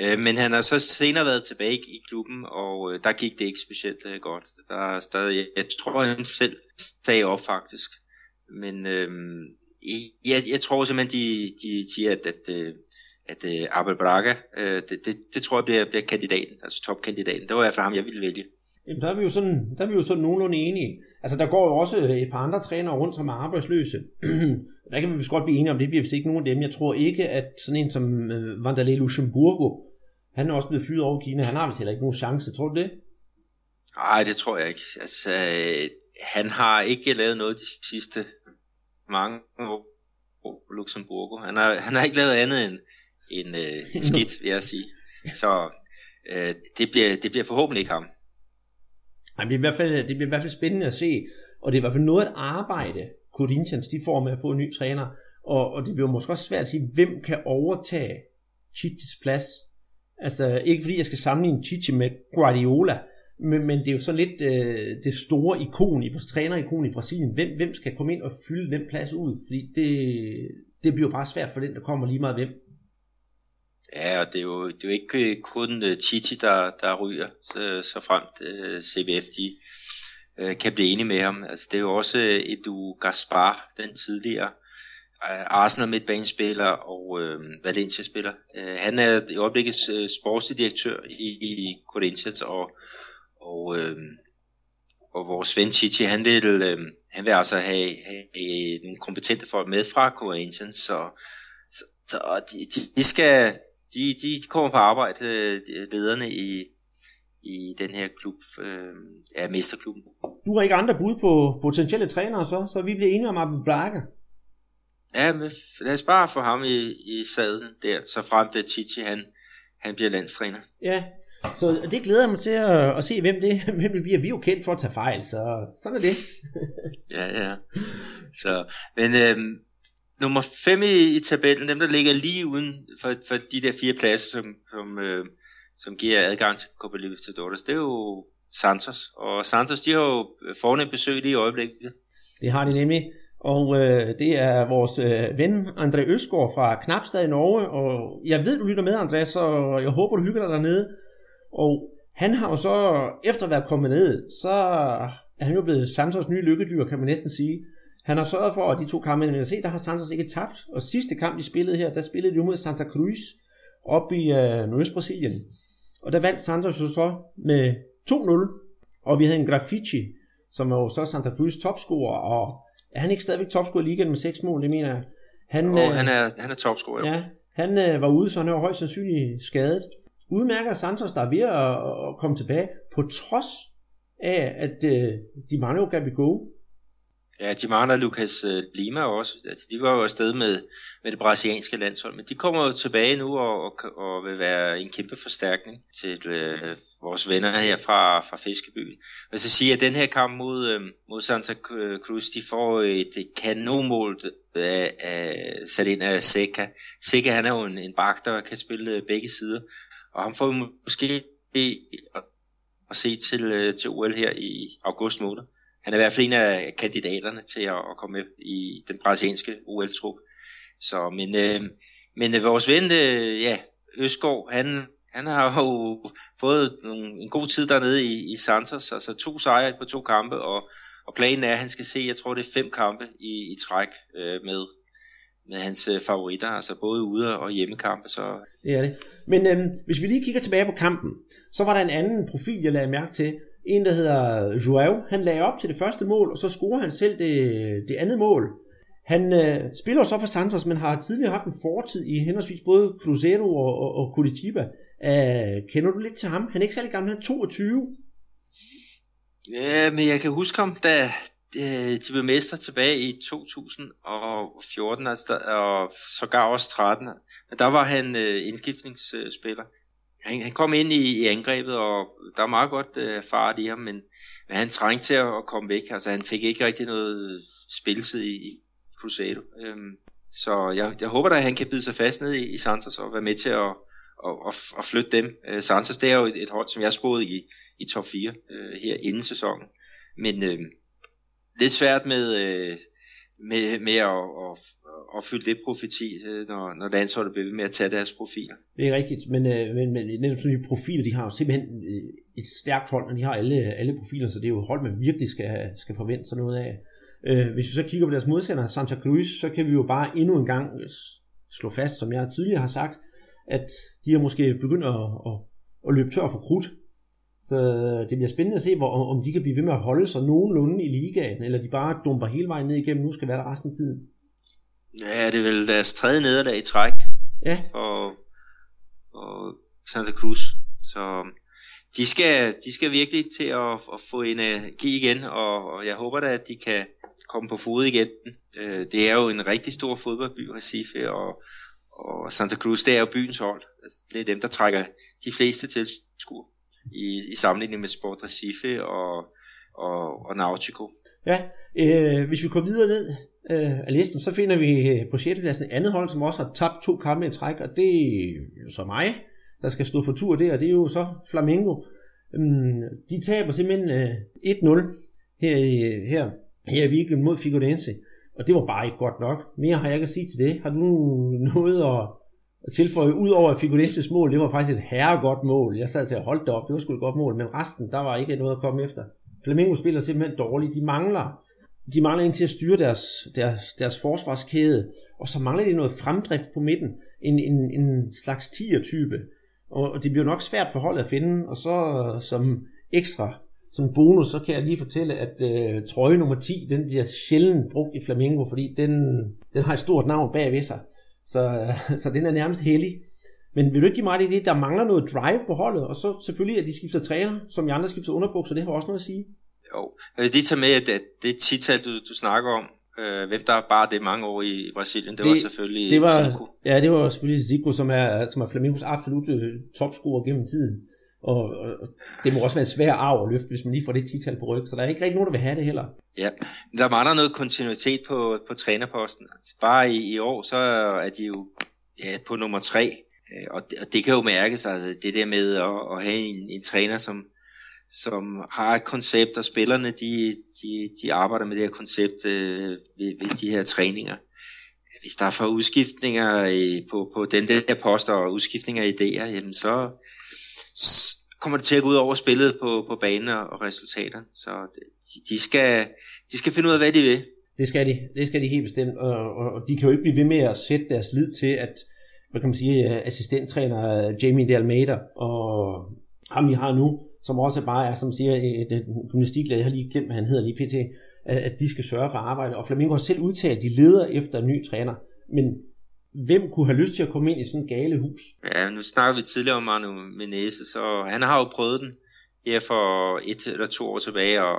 Øh, men han har så senere været tilbage i klubben, og øh, der gik det ikke specielt øh, godt. Der er stadig, jeg tror, han selv sagde op faktisk. Men øh, jeg, jeg tror simpelthen, de, de siger, at, at, at, at uh, Abel Braga, uh, det, det, det tror jeg bliver, bliver kandidaten, altså topkandidaten. Det var i hvert fald ham, jeg ville vælge. Jamen, der er vi jo sådan, der er vi jo sådan nogenlunde enige. Altså, der går jo også et par andre trænere rundt, som er arbejdsløse. (clears throat) der kan vi vist godt blive enige om, det bliver vist ikke nogen af dem. Jeg tror ikke, at sådan en som uh, Vanderlei Luxemburgo, han er også blevet fyret over Kina. Han har vist heller ikke nogen chance. Tror du det? Nej, det tror jeg ikke. Altså, øh, han har ikke lavet noget de sidste mange år på Luxemburgo. Han har, han har ikke lavet andet end, end øh, en skidt, vil jeg sige. Så øh, det, bliver, det bliver forhåbentlig ikke ham. Nej, det, bliver i hvert fald, det bliver i hvert fald spændende at se, og det er i hvert fald noget at arbejde, Corinthians de får med at få en ny træner, og, og det bliver måske også svært at sige, hvem kan overtage Chichis plads, Altså ikke fordi jeg skal sammenligne Chichi med Guardiola, men, men det er jo så lidt øh, det store ikon, i trænerikon i Brasilien. Hvem, hvem skal komme ind og fylde den plads ud? Fordi det, det bliver jo bare svært for den, der kommer lige meget hvem. Ja, og det er jo, det er jo ikke øh, kun øh, Titi, der, der ryger, så, så fremt øh, CBF de uh, kan blive enige med ham. Altså, det er jo også Edu Gaspar, den tidligere Arsenal midtbanespiller og øh, Valencia-spiller. Øh, han er i øjeblikket øh, sportsdirektør i, i Corinthians, og, og, øh, og vores ven Chichi, han vil, øh, han vil altså have, have nogle kompetente folk med fra Corinthians, så, så, så de, de, skal de, de kommer på arbejde, de lederne i, i den her klub, øh, er mesterklubben. Du har ikke andre bud på potentielle trænere så, så vi bliver enige om Abel Braga. Ja, men lad os bare få ham i, i sadlen der, så frem til Chichi, han, han bliver landstræner. Ja, så det glæder jeg mig til at, at se, hvem det, (laughs) hvem det bliver. Vi er jo kendt for at tage fejl, så sådan er det. (laughs) ja, ja. Så, men øhm, nummer 5 i, i tabellen, dem der ligger lige uden for, for de der fire pladser, som, som, øh, som giver adgang til Copa Libertadores, det er jo Santos. Og Santos, de har jo fornemt besøg lige i øjeblikket. Det har de nemlig. Og øh, det er vores øh, ven André Øsgaard fra Knapstad i Norge. Og jeg ved, du lytter med, André, så jeg håber, du hygger dig dernede. Og han har jo så, efter at være kommet ned, så er han jo blevet Santos nye lykkedyr, kan man næsten sige. Han har sørget for, at de to kampe, men se, der har Santos ikke tabt. Og sidste kamp, de spillede her, der spillede de mod Santa Cruz op i øh, Nordøst-Brasilien. Og der vandt Santos jo så med 2-0. Og vi havde en Graffiti, som er jo så Santa Cruz topscorer, og er han ikke stadigvæk topscorer i ligaen med 6 mål, det mener jeg. Han, oh, øh, han er, han er topscorer, jo. Ja, han øh, var ude, så han er højst sandsynligt skadet. Udmærker Santos, der er ved at, at komme tilbage, på trods af, at øh, de mangler jo Gabigol. Ja, de mangler Lucas øh, Lima også. Altså, de var jo afsted med, med det brasilianske landshold, men de kommer jo tilbage nu og, og, og vil være en kæmpe forstærkning til øh, vores venner her fra, fra Fiskebyen. Jeg så sige, at den her kamp mod, øh, mod Santa øh, Cruz, de får et, et kanonmål øh, af, af, sat ind af Seca. Seca han er jo en, en bak, der kan spille begge sider, og han får måske at, at se til, øh, til OL her i august måned han er i hvert fald en af kandidaterne til at, at komme med i den brasilianske OL-trup. Så, men, øh, men øh, vores ven, øh, ja, Østgaard, han, han har jo fået nogle, en god tid dernede i, i Santos, altså to sejre på to kampe, og, og planen er, at han skal se, jeg tror det er fem kampe i, i træk øh, med, med hans øh, favoritter, altså både ude- og hjemmekampe. Så... Det er det. Men øh, hvis vi lige kigger tilbage på kampen, så var der en anden profil, jeg lagde mærke til, en, der hedder Joao, han lagde op til det første mål, og så scorer han selv det, det andet mål. Han øh, spiller så for Santos, men har tidligere haft en fortid i henholdsvis både Cruzeiro og, og, og Curitiba. Øh, kender du lidt til ham? Han er ikke særlig gammel, han er 22. Ja, men jeg kan huske ham, da Øh, de blev mestre tilbage i 2014, altså, og sågar også 13. Men der var han øh, indskiftningsspiller han, han kom ind i, i angrebet, og der var meget godt øh, fart i ham, men, men han trængte til at, at komme væk. Altså, han fik ikke rigtig noget spilletid i, i Crusado. Øhm, så jeg, jeg håber da, at han kan bide sig fast ned i, i Santos og være med til at, at, at, og flytte dem. Øh, Santos, det er jo et, et hold, som jeg spurgte i, i top 4 øh, her inden sæsonen. Men øh, lidt svært med, øh, med, med at, at, opfylde det profeti, øh, når, når landsholdet bliver ved med at tage deres profiler. Det er rigtigt, men, øh, men, men netop sådan de profiler, de har jo simpelthen øh, et stærkt hold, og de har alle, alle profiler, så det er jo et hold, man virkelig skal, skal forvente sig noget af. hvis vi så kigger på deres modstandere, Santa Cruz, så kan vi jo bare endnu en gang slå fast, som jeg tidligere har sagt, at de har måske begyndt at, at, at løbe tør for krudt. Så det bliver spændende at se, hvor, om de kan blive ved med at holde sig nogenlunde i ligaen, eller de bare dumper hele vejen ned igennem, nu skal være der resten af tiden. Ja, det er vel deres tredje nederlag i træk ja. for, for Santa Cruz. Så de skal, de skal virkelig til at, at få energi igen, og, og jeg håber da, at de kan komme på fod igen. Øh, det er jo en rigtig stor fodboldby, Recife, og, og Santa Cruz, det er jo byens hold. Altså, det er dem, der trækker de fleste tilskuere i, i sammenligning med Sport Recife og, og, og Nautico. Ja, øh, hvis vi går videre ned øh, af listen, så finder vi øh, på 6. pladsen andet hold, som også har tabt to kampe i træk, og det er så mig, der skal stå for tur der, og det er jo så Flamengo. Øhm, de taber simpelthen øh, 1-0 her i, her, her i weekenden mod Figueirense, og det var bare ikke godt nok. Mere har jeg ikke at sige til det. Har du noget at, at tilføje ud over Figueirenses mål? Det var faktisk et herregodt mål. Jeg sad til at holde det op, det var sgu et godt mål, men resten, der var ikke noget at komme efter. Flamengo spiller simpelthen dårligt. De mangler de mangler en til at styre deres, deres, deres forsvarskæde, og så mangler de noget fremdrift på midten, en, en, en slags tier-type. Og, og det bliver nok svært for holdet at finde, og så som ekstra, som bonus, så kan jeg lige fortælle, at øh, trøje nummer 10, den bliver sjældent brugt i Flamingo, fordi den, den har et stort navn bagved sig. Så, så den er nærmest hellig. Men vil du ikke give mig det, det, der mangler noget drive på holdet, og så selvfølgelig, at de skifter træner, som i andre skifter underbukser, det har også noget at sige. Jo, jeg vil lige tage med, at det tital, du, du snakker om, øh, hvem der er bare det mange år i Brasilien, det, det var selvfølgelig det var, Zico. Ja, det var selvfølgelig Zico, som er, som er Flamingos absolut topscorer gennem tiden. Og, og, det må også være en svær arv at løfte, hvis man lige får det tital på ryg. Så der er ikke rigtig nogen, der vil have det heller. Ja, der mangler noget kontinuitet på, på trænerposten. Altså, bare i, i år, så er de jo ja, på nummer tre. Øh, og det, og det kan jo mærkes, altså, det der med at, at have en, en træner, som, som har et koncept, og spillerne de, de, de arbejder med det her koncept øh, ved, ved de her træninger. Hvis der er for udskiftninger i, på, på den der poster og udskiftninger af idéer, jamen så kommer det til at gå ud over spillet på, på banen og, og resultater. Så de, de, skal, de skal finde ud af, hvad de vil. Det skal de, det skal de helt bestemt, og, og, og de kan jo ikke blive ved med at sætte deres lid til, at hvad kan man sige, øh, assistenttræner øh, Jamie de og ham vi har nu, som også bare er, som siger, øh, et gymnastiklærer, jeg har lige glemt, hvad han hedder lige pt., at de skal sørge for arbejde. Og Flamingo har selv udtalt, at de leder efter en ny træner. Men hvem kunne have lyst til at komme ind i sådan en gale hus? Ja, nu snakker vi tidligere om Manu Menezes, så han har jo prøvet den her for et eller to år tilbage, og,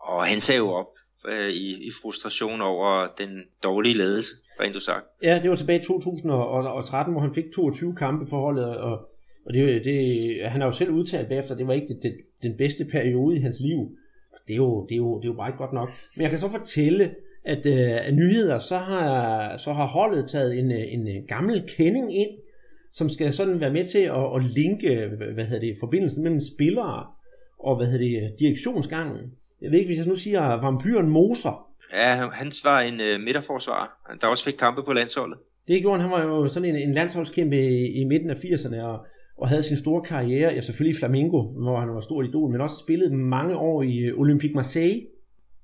og han sagde jo op øh, i, i frustration over den dårlige ledelse, rent du sagt. Ja, det var tilbage i 2013, hvor han fik 22 kampe for holdet, og, og det, det, han har jo selv udtalt bagefter, at det var ikke det, det, den bedste periode i hans liv. Det er, jo, det, er jo, det er jo bare ikke godt nok. Men jeg kan så fortælle, at øh, af nyheder, så har, så har holdet taget en, en gammel kending ind, som skal sådan være med til at, at linke hvad hedder det, forbindelsen mellem spillere og hvad hedder det, direktionsgangen. Jeg ved ikke, hvis jeg nu siger vampyren Moser. Ja, han var en uh, midterforsvar, der også fik kampe på landsholdet. Det gjorde han. Han var jo sådan en, en landsholdskæmpe i, i midten af 80'erne, og, og havde sin store karriere, ja selvfølgelig i Flamengo, hvor han var stor idol, men også spillede mange år i øh, Olympique Marseille,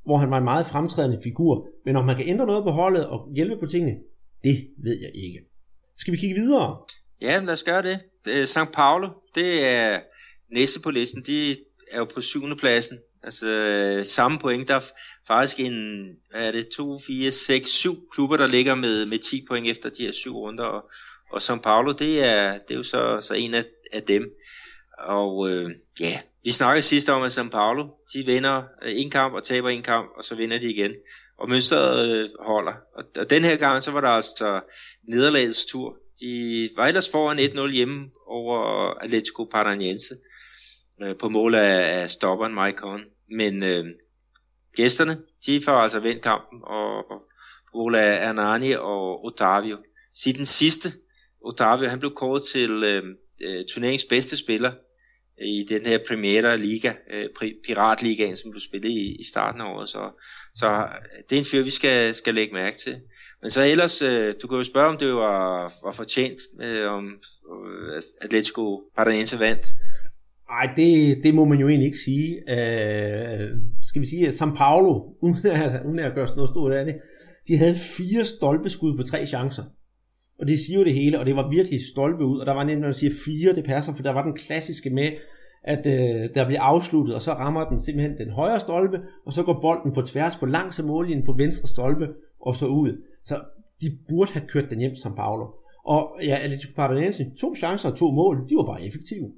hvor han var en meget fremtrædende figur. Men om man kan ændre noget på holdet og hjælpe på tingene, det ved jeg ikke. Skal vi kigge videre? Ja, lad os gøre det. det er St. Paulo, det er næste på listen. De er jo på syvende pladsen. Altså øh, samme point. Der er faktisk en, hvad er det, 2, 4, 6, 7 klubber, der ligger med, med 10 point efter de her syv runder. Og, og São Paulo, det er, det er jo så, så en af, af dem. Og øh, ja, vi snakkede sidst om, at São Paulo, de vinder øh, en kamp og taber en kamp, og så vinder de igen. Og mønstret øh, holder. Og, og den her gang, så var der altså nederlagets tur. De var ellers foran 1-0 hjemme over Atletico Paranaense øh, på mål af, af stopperen Maicon. Men øh, gæsterne, de får altså vendt kampen, og, og på mål af Anani og Otavio. Siden den sidste Otavio, han blev kåret til øh, øh, turneringens bedste spiller i den her Primera Liga, øh, Piratligaen, som blev spillet i, i starten af året. Så, så øh, det er en fyr, vi skal, skal lægge mærke til. Men så ellers, øh, du kan jo spørge, om det var, var fortjent, om Atletico Paranaense vandt. Nej, det, det må man jo egentlig ikke sige. Øh, skal vi sige, at São Paulo, (laughs) uden at, uden at gøre sådan noget stort af det, de havde fire stolpeskud på tre chancer. Og det siger jo det hele, og det var virkelig stolpe ud. Og der var nemlig, når jeg siger fire, det passer, for der var den klassiske med, at øh, der bliver afsluttet, og så rammer den simpelthen den højre stolpe, og så går bolden på tværs på langs af mållinjen på venstre stolpe, og så ud. Så de burde have kørt den hjem som Paulo. Og ja, Atletico Paranaense, to chancer og to mål, de var bare effektive.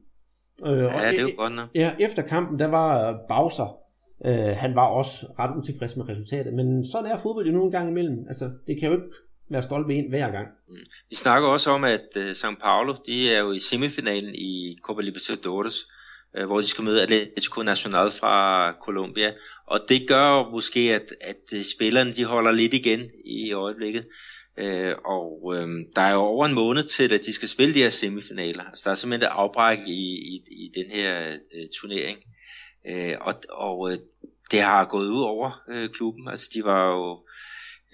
Øh, ja, og det jo godt nok. Ja, efter kampen, der var Bowser, øh, han var også ret utilfreds med resultatet, men sådan er fodbold jo nogle gange imellem. Altså, det kan jo ikke være stolpe ind hver gang. Mm. Vi snakker også om, at uh, São Paulo, de er jo i semifinalen i Copa Libertadores, uh, hvor de skal møde Atletico Nacional fra Colombia. Og det gør måske, at, at øh, spillerne de holder lidt igen i øjeblikket. Uh, og uh, der er jo over en måned til, at de skal spille de her semifinaler. Altså, der er simpelthen et afbræk i, i, i den her uh, turnering. Uh, og og uh, det har gået ud over uh, klubben. Altså, de var jo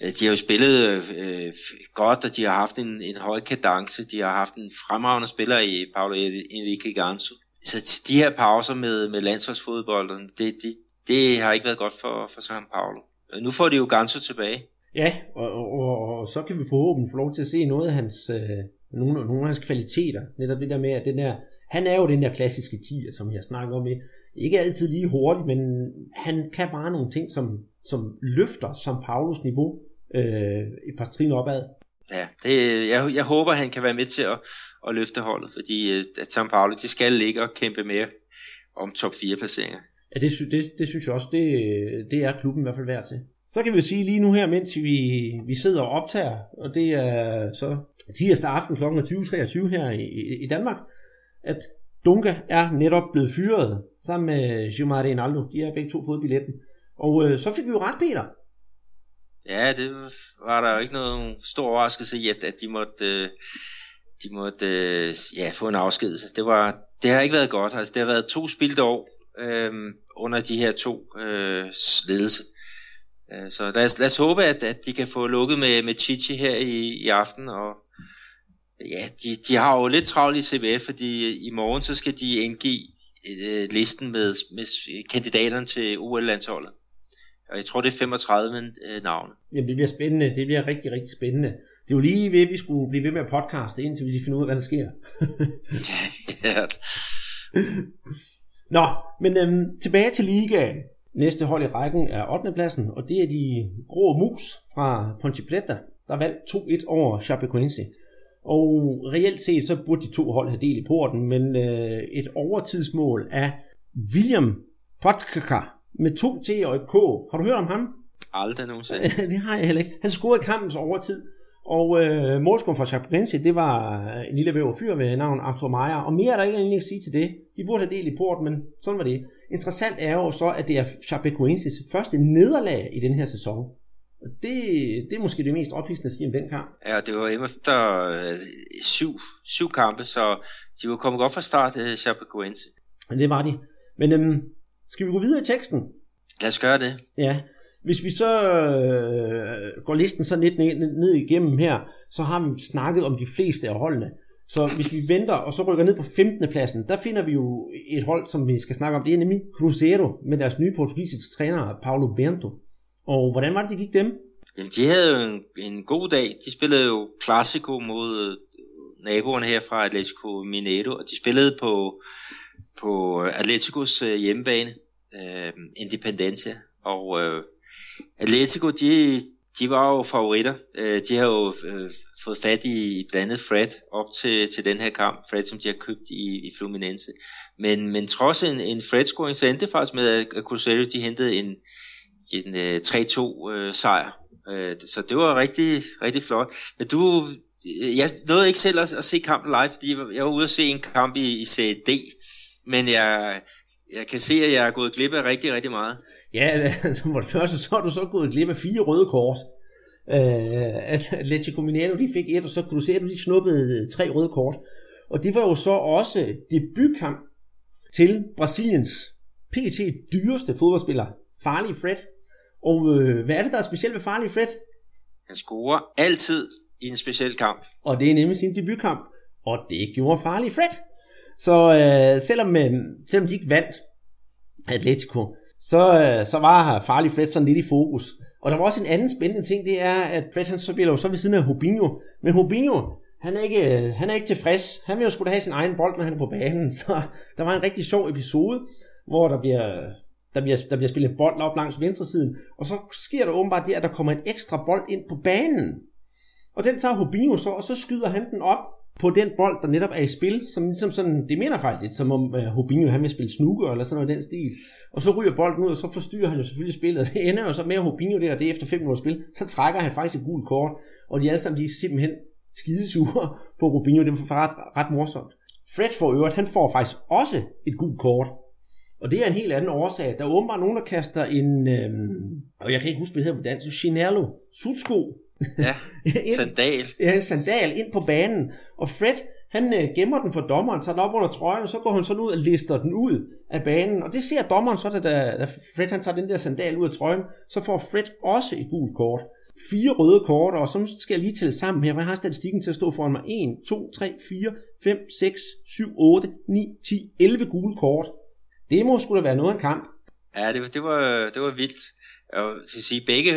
Øh, de har jo spillet øh, godt, og de har haft en, en høj kadence. De har haft en fremragende spiller i Paulo Enrique Ganso. Så de her pauser med, med landsholdsfodbolden, det, det, det har ikke været godt for, for San Paulo. Øh, nu får de jo Ganso tilbage. Ja, og, og, og, og så kan vi forhåbentlig få lov til at se noget af hans, øh, nogle, nogle af hans kvaliteter. Netop det der med, at den der, han er jo den der klassiske tiger, som jeg snakker om. Ikke altid lige hurtigt, men han kan bare nogle ting, som, som løfter som Paulus niveau øh, et par trin opad. Ja, det, jeg, jeg håber, han kan være med til at, at løfte holdet, fordi øh, at San Paulo, de skal ligge og kæmpe mere om top 4 placeringer. Ja, det, det, det synes jeg også, det, det er klubben i hvert fald værd til. Så kan vi sige lige nu her, mens vi, vi sidder og optager, og det er så tirsdag aften kl. 20.23 her i, i Danmark, at Dunga er netop blevet fyret sammen med Gilmar Rinaldo. De har begge to fået billetten. Og øh, så fik vi jo ret, Peter. Ja, det var der jo ikke noget stor overraskelse i, at, at de måtte, øh, de måtte øh, ja, få en afskedelse. Det, var, det har ikke været godt. Altså, det har været to spildte år øh, under de her to øh, ledelse. Øh, så lad os, lad os håbe, at, at de kan få lukket med, med Chichi her i, i aften. Og, ja, de, de har jo lidt travlt i CBF, fordi øh, i morgen så skal de indgive øh, listen med, med kandidaterne til OL-landsholdet og jeg tror det er 35 øh, navne. Jamen det bliver spændende, det bliver rigtig, rigtig spændende. Det er jo lige ved, at vi skulle blive ved med at podcaste, indtil vi finder ud af, hvad der sker. (laughs) ja. Nå, men øhm, tilbage til ligaen. Næste hold i rækken er 8. pladsen, og det er de grå mus fra Ponte Preta, der vandt 2-1 over Chapecoense. Og reelt set, så burde de to hold have del i porten, men øh, et overtidsmål af William Potkaka med to T og et K. Har du hørt om ham? Aldrig nogensinde. (laughs) det har jeg heller ikke. Han scorede kampens overtid, og øh, målscoren fra Chapecoense, det var en lille væver fyr ved navn Arthur Meyer. Og mere er der ikke egentlig at sige til det. De burde have del i porten, men sådan var det. Interessant er jo så, at det er Chapecoenses første nederlag i den her sæson. Det, det er måske det mest ophidsende at sige om den kamp. Ja, det var efter øh, syv, syv kampe, så de var kommet godt fra start, øh, Chapecoense. Det var de. Men øhm, skal vi gå videre i teksten? Lad os gøre det. Ja. Hvis vi så øh, går listen så lidt ned, ned igennem her, så har vi snakket om de fleste af holdene. Så hvis vi venter og så rykker ned på 15. pladsen, der finder vi jo et hold, som vi skal snakke om. Det er nemlig Cruzeiro med deres nye portugisiske træner, Paulo Bento. Og hvordan var det, det gik dem? Jamen, de havde jo en, en god dag. De spillede jo Classico mod øh, naboerne her fra Atletico Mineiro, og de spillede på, på øh, Atleticos øh, hjemmebane, øh, Independencia. Og øh, Atletico, de, de var jo favoritter. Øh, de har jo øh, fået fat i blandet Fred op til, til den her kamp. Fred, som de har købt i, i Fluminense. Men, men trods en, en Fred-scoring, så endte det faktisk med, at Cruzeiro de hentede en, en øh, 3-2 uh, øh, sejr. Øh, så det var rigtig, rigtig flot. Men du, jeg nåede ikke selv at, at se kampen live, fordi jeg var ude at se en kamp i, i CD. Men jeg, jeg kan se, at jeg er gået glip af rigtig, rigtig meget. Ja, altså, for det første, så har du så gået glip af fire røde kort. Uh, Atletico Mineiro, de fik et, og så Cruzeiro, de snuppede tre røde kort. Og det var jo så også debutkamp til Brasiliens PT dyreste fodboldspiller, Farlig Fred. Og øh, hvad er det, der er specielt ved Farlig Fred? Han scorer altid i en speciel kamp. Og det er nemlig sin debutkamp. Og det gjorde Farlig Fred. Så øh, selvom, øh, selvom de ikke vandt Atletico, så, øh, så var Farlig Fred sådan lidt i fokus. Og der var også en anden spændende ting, det er, at Fred han så bliver jo så ved siden af Hobinho. Men Hobinho, han er ikke, øh, han er ikke tilfreds. Han vil jo skulle have sin egen bold, når han er på banen. (laughs) Så der var en rigtig sjov episode, hvor der bliver der bliver, der bliver spillet bold op langs venstre siden, og så sker der åbenbart det, at der kommer en ekstra bold ind på banen. Og den tager Hobinho så, og så skyder han den op på den bold, der netop er i spil, som ligesom sådan, det mener faktisk lidt, som om øh, uh, Hobinho han vil spille snooker eller sådan noget i den stil. Og så ryger bolden ud, og så forstyrrer han jo selvfølgelig spillet, og (laughs) det ender jo så med, at Hobinho der, det er efter 5 minutter spil, så trækker han faktisk et gult kort, og de alle sammen, de er simpelthen skidesure (laughs) på Rubinho, det var ret, ret morsomt. Fred for øvrigt, han får faktisk også et gult kort, og det er en helt anden årsag. Der er åbenbart nogen, der kaster en, øhm, og jeg kan ikke huske, hvad det hedder på dansk, Chinello, sutsko. Ja, (laughs) sandal. ja, sandal ind på banen. Og Fred, han øh, gemmer den for dommeren, tager den op under trøjen, og så går han sådan ud og lister den ud af banen. Og det ser dommeren så, da, da Fred han tager den der sandal ud af trøjen, så får Fred også et gult kort. Fire røde kort, og så skal jeg lige tælle sammen her, for jeg har statistikken til at stå foran mig. 1, 2, 3, 4, 5, 6, 7, 8, 9, 10, 11 gule kort. Det må skulle da være noget af en kamp. Ja, det, det, var, det var vildt. Jeg skal sige, begge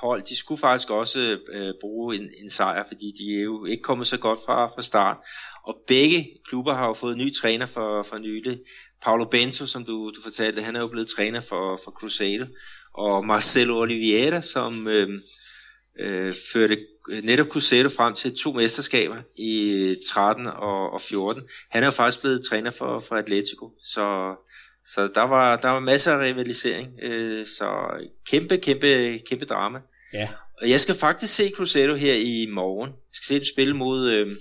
hold, de skulle faktisk også øh, bruge en, en sejr, fordi de er jo ikke kommet så godt fra, fra start. Og begge klubber har jo fået ny træner for, for nylig. Paulo Bento, som du, du fortalte, han er jo blevet træner for, for Cruzeiro. Og Marcelo Oliveira, som øh, øh, førte netop Cruzeiro frem til to mesterskaber i 13 og, og 14. Han er jo faktisk blevet træner for, for Atletico, så så der var, der var masser af rivalisering. Øh, så kæmpe, kæmpe, kæmpe drama. Ja. Og jeg skal faktisk se Cruzeiro her i morgen. Jeg skal se dem spille mod, øh,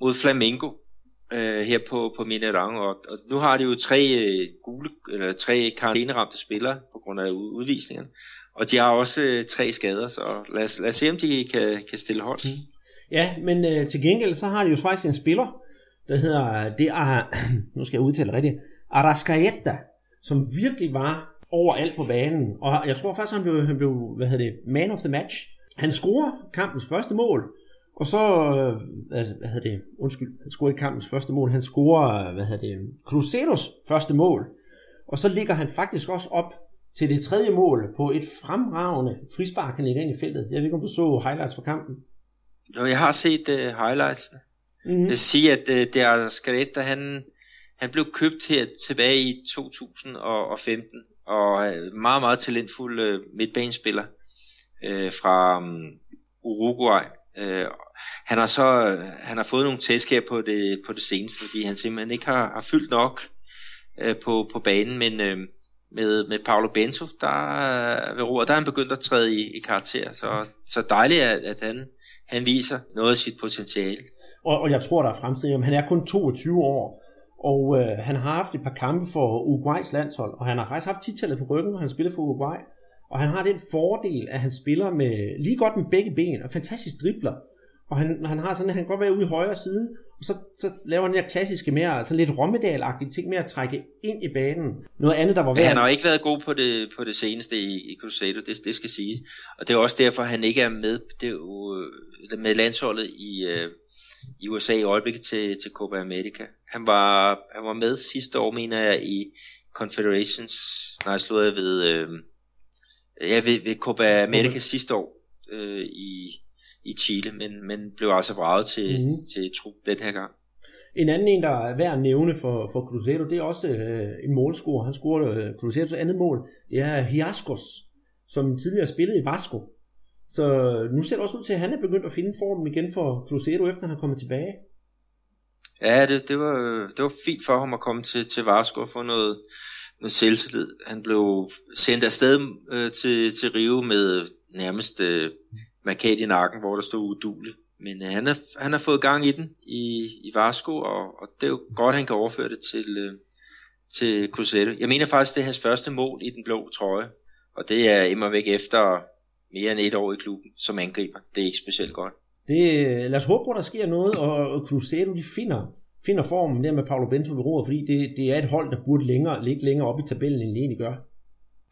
mod Flamengo øh, her på, på Minerang. Og, og nu har de jo tre øh, gule, eller tre karantæneramte spillere på grund af udvisningerne. Og de har også øh, tre skader, så lad os, lad os se, om de kan, kan stille hold. Mm. Ja, men øh, til gengæld så har de jo faktisk en spiller, der hedder, det er, (clears throat) nu skal jeg udtale rigtigt, Arrascaeta, som virkelig var overalt på banen. Og jeg tror faktisk, han blev, han blev hvad hedder det, man of the match. Han scorer kampens første mål, og så, øh, hvad hedder det, undskyld, han scorer ikke kampens første mål, han scorer, hvad hedder det, Cruzeiros første mål. Og så ligger han faktisk også op til det tredje mål på et fremragende frispark, han ind i feltet. Jeg ved ikke, om du så highlights fra kampen. Jeg har set uh, highlights. Mm-hmm. Jeg vil sige, at uh, det er Scarletta, han, han blev købt her tilbage i 2015, og øh, meget, meget talentfuld øh, midtbanespiller øh, fra um, Uruguay. Øh, han har så øh, han har fået nogle tæsk her på det, på det seneste, fordi han simpelthen ikke har, har fyldt nok øh, på, på banen, men øh, med, med Paolo Bento, der, ved roret, der er han begyndt at træde i, i karakter, så, så dejligt, at, at han, han viser noget af sit potentiale. Og, og jeg tror, der er fremtiden. Han er kun 22 år, og øh, han har haft et par kampe for Uruguays landshold, og han har faktisk haft titallet på ryggen, når han spiller for Uruguay. Og han har den fordel, at han spiller med lige godt med begge ben, og fantastisk dribler. Og han, han har sådan, at han kan godt være ude i højre side, og så, så laver han den her klassiske mere, altså lidt rommedal ting med at trække ind i banen. Noget andet, der var værd. Han har ikke været god på det, på det seneste i, i Cruzeiro, det, det skal siges. Og det er også derfor, han ikke er med, det er øh, med landsholdet i, uh, i USA i øjeblikket til, til Copa America. Han var, han var med sidste år, mener jeg, i Confederations, nej, slået jeg ved, uh, ja, ved, ved Copa America okay. sidste år uh, i, i Chile, men, men blev altså vraget til, mm-hmm. til trup den her gang. En anden en, der er værd at nævne for, for Cruzeiro, det er også øh, en målscorer. Han scorede øh, Cruzeiros andet mål. Det er Hiascos, som tidligere spillede i Vasco. Så nu ser det også ud til, at han er begyndt at finde formen igen for Cruzeiro, efter han er kommet tilbage. Ja, det, det, var, det var fint for ham at komme til, til Vasco og få noget, noget selvtillid. Han blev sendt afsted øh, til, til Rio med nærmest øh, markat i nakken, hvor der stod udulig. Men øh, han, er, han har fået gang i den i, i Vasco, og, og det er jo godt, han kan overføre det til, øh, til Cruzeiro. Jeg mener faktisk, det er hans første mål i den blå trøje, og det er immer væk efter mere end et år i klubben som angriber. Det er ikke specielt godt. Det, øh, lad os håbe på, at der sker noget, og Cruzeiro de finder, finder formen der med Paulo Bento ved roret, fordi det, det er et hold, der burde længere, ligge længere op i tabellen, end det egentlig gør.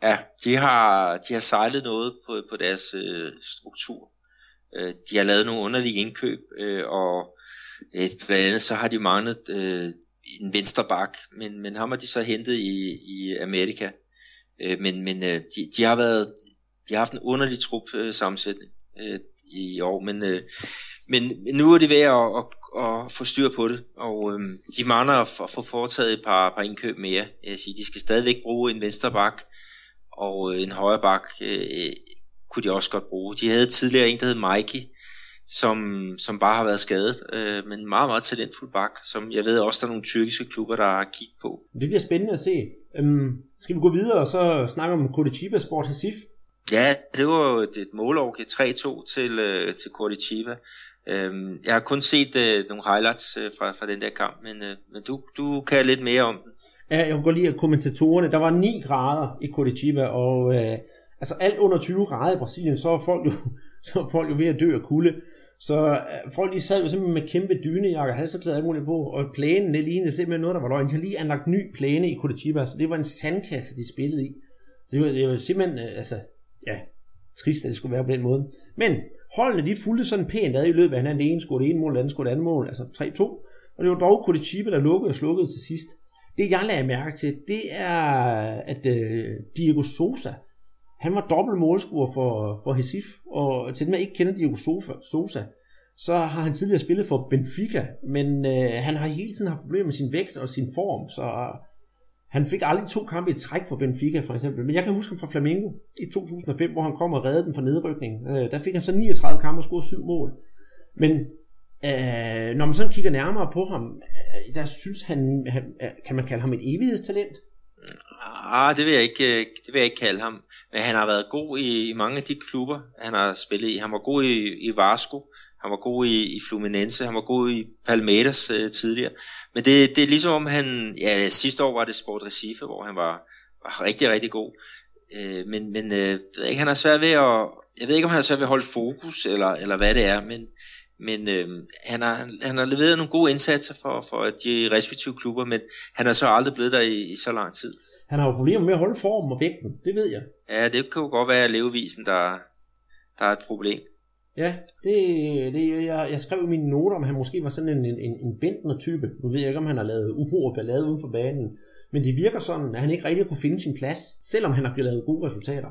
Ja, de har, de har sejlet noget på, på deres øh, struktur. Øh, de har lavet nogle underlige indkøb, øh, og øh, blandt andet så har de manglet øh, en venstre bak, men, men ham har de så hentet i, i Amerika. Øh, men men øh, de, de har været de har haft en underlig trup øh, sammensætning øh, i år, men, øh, men nu er det ved at, at, at få styr på det, og øh, de mangler at, at få foretaget et par, par indkøb mere. Jeg siger, de skal stadigvæk bruge en venstre bak, og øh, en højre bak øh, kunne de også godt bruge. De havde tidligere en, der hed Mikey, som, som bare har været skadet, øh, men meget, meget talentfuld bak, som jeg ved også, der er nogle tyrkiske klubber, der har kigget på. Det bliver spændende at se. Øhm, skal vi gå videre og så snakke om Curitiba Sport Hasif? Ja, det var jo et, et målår 3-2 til, øh, til Curitiba. Øhm, jeg har kun set øh, nogle highlights øh, fra, fra den der kamp, men, øh, men du, du kan lidt mere om den. Ja, jeg kunne godt lide kommentatorerne. Der var 9 grader i Curitiba, og øh, altså alt under 20 grader i Brasilien, så er folk jo, (laughs) så er folk jo ved at dø af kulde. Så øh, folk de sad jo simpelthen med kæmpe dynejakker, halserklæder alt muligt på, og plænen, det lignede simpelthen noget, der var løgn. De havde lige anlagt ny plæne i Curitiba, så det var en sandkasse, de spillede i. Så det var, det var simpelthen, øh, altså, ja, trist, at det skulle være på den måde. Men holdene, de fulgte sådan pænt ad i løbet af hinanden. Det ene skulle det ene mål, det andet skulle det andet mål, altså 3-2. Og det var dog Curitiba, der lukkede og slukkede til sidst. Det jeg lagde mærke til, det er, at øh, Diego Sosa, han var dobbelt målscorer for, for Hesif, og til dem, der ikke kender Diego Sosa, Sosa, så har han tidligere spillet for Benfica, men øh, han har hele tiden haft problemer med sin vægt og sin form, så øh, han fik aldrig to kampe i træk for Benfica for eksempel. Men jeg kan huske ham fra Flamengo i 2005, hvor han kom og reddede dem fra nedrykning. Øh, der fik han så 39 kampe og scorede syv mål. Men øh, når man sådan kigger nærmere på ham, øh, der synes han, han, øh, kan man kalde ham et evighedstalent? Ah, det vil jeg ikke, øh, det vil jeg ikke kalde ham. Men han har været god i, i mange af de klubber, han har spillet i. Han var god i, i Vasco, han var god i, i Fluminense, han var god i Palmeiras øh, tidligere. Men det, det er ligesom om han, ja sidste år var det Sport Recife, hvor han var, var rigtig, rigtig god. Øh, men men øh, ikke, han har svært ved at, jeg ved ikke om han har svært ved at holde fokus, eller, eller hvad det er, men, men øh, han, har, han har leveret nogle gode indsatser for, for de respektive klubber, men han har så aldrig blevet der i, i så lang tid. Han har jo problemer med at holde formen og vægten, det ved jeg. Ja, det kan jo godt være levevisen, der, der er et problem. Ja, det, det jeg, jeg skrev i mine noter, om han måske var sådan en, en, en bentner type. Nu ved jeg ikke, om han har lavet uro og ballade uden for banen. men det virker sådan, at han ikke rigtig kunne finde sin plads, selvom han har lavet gode resultater.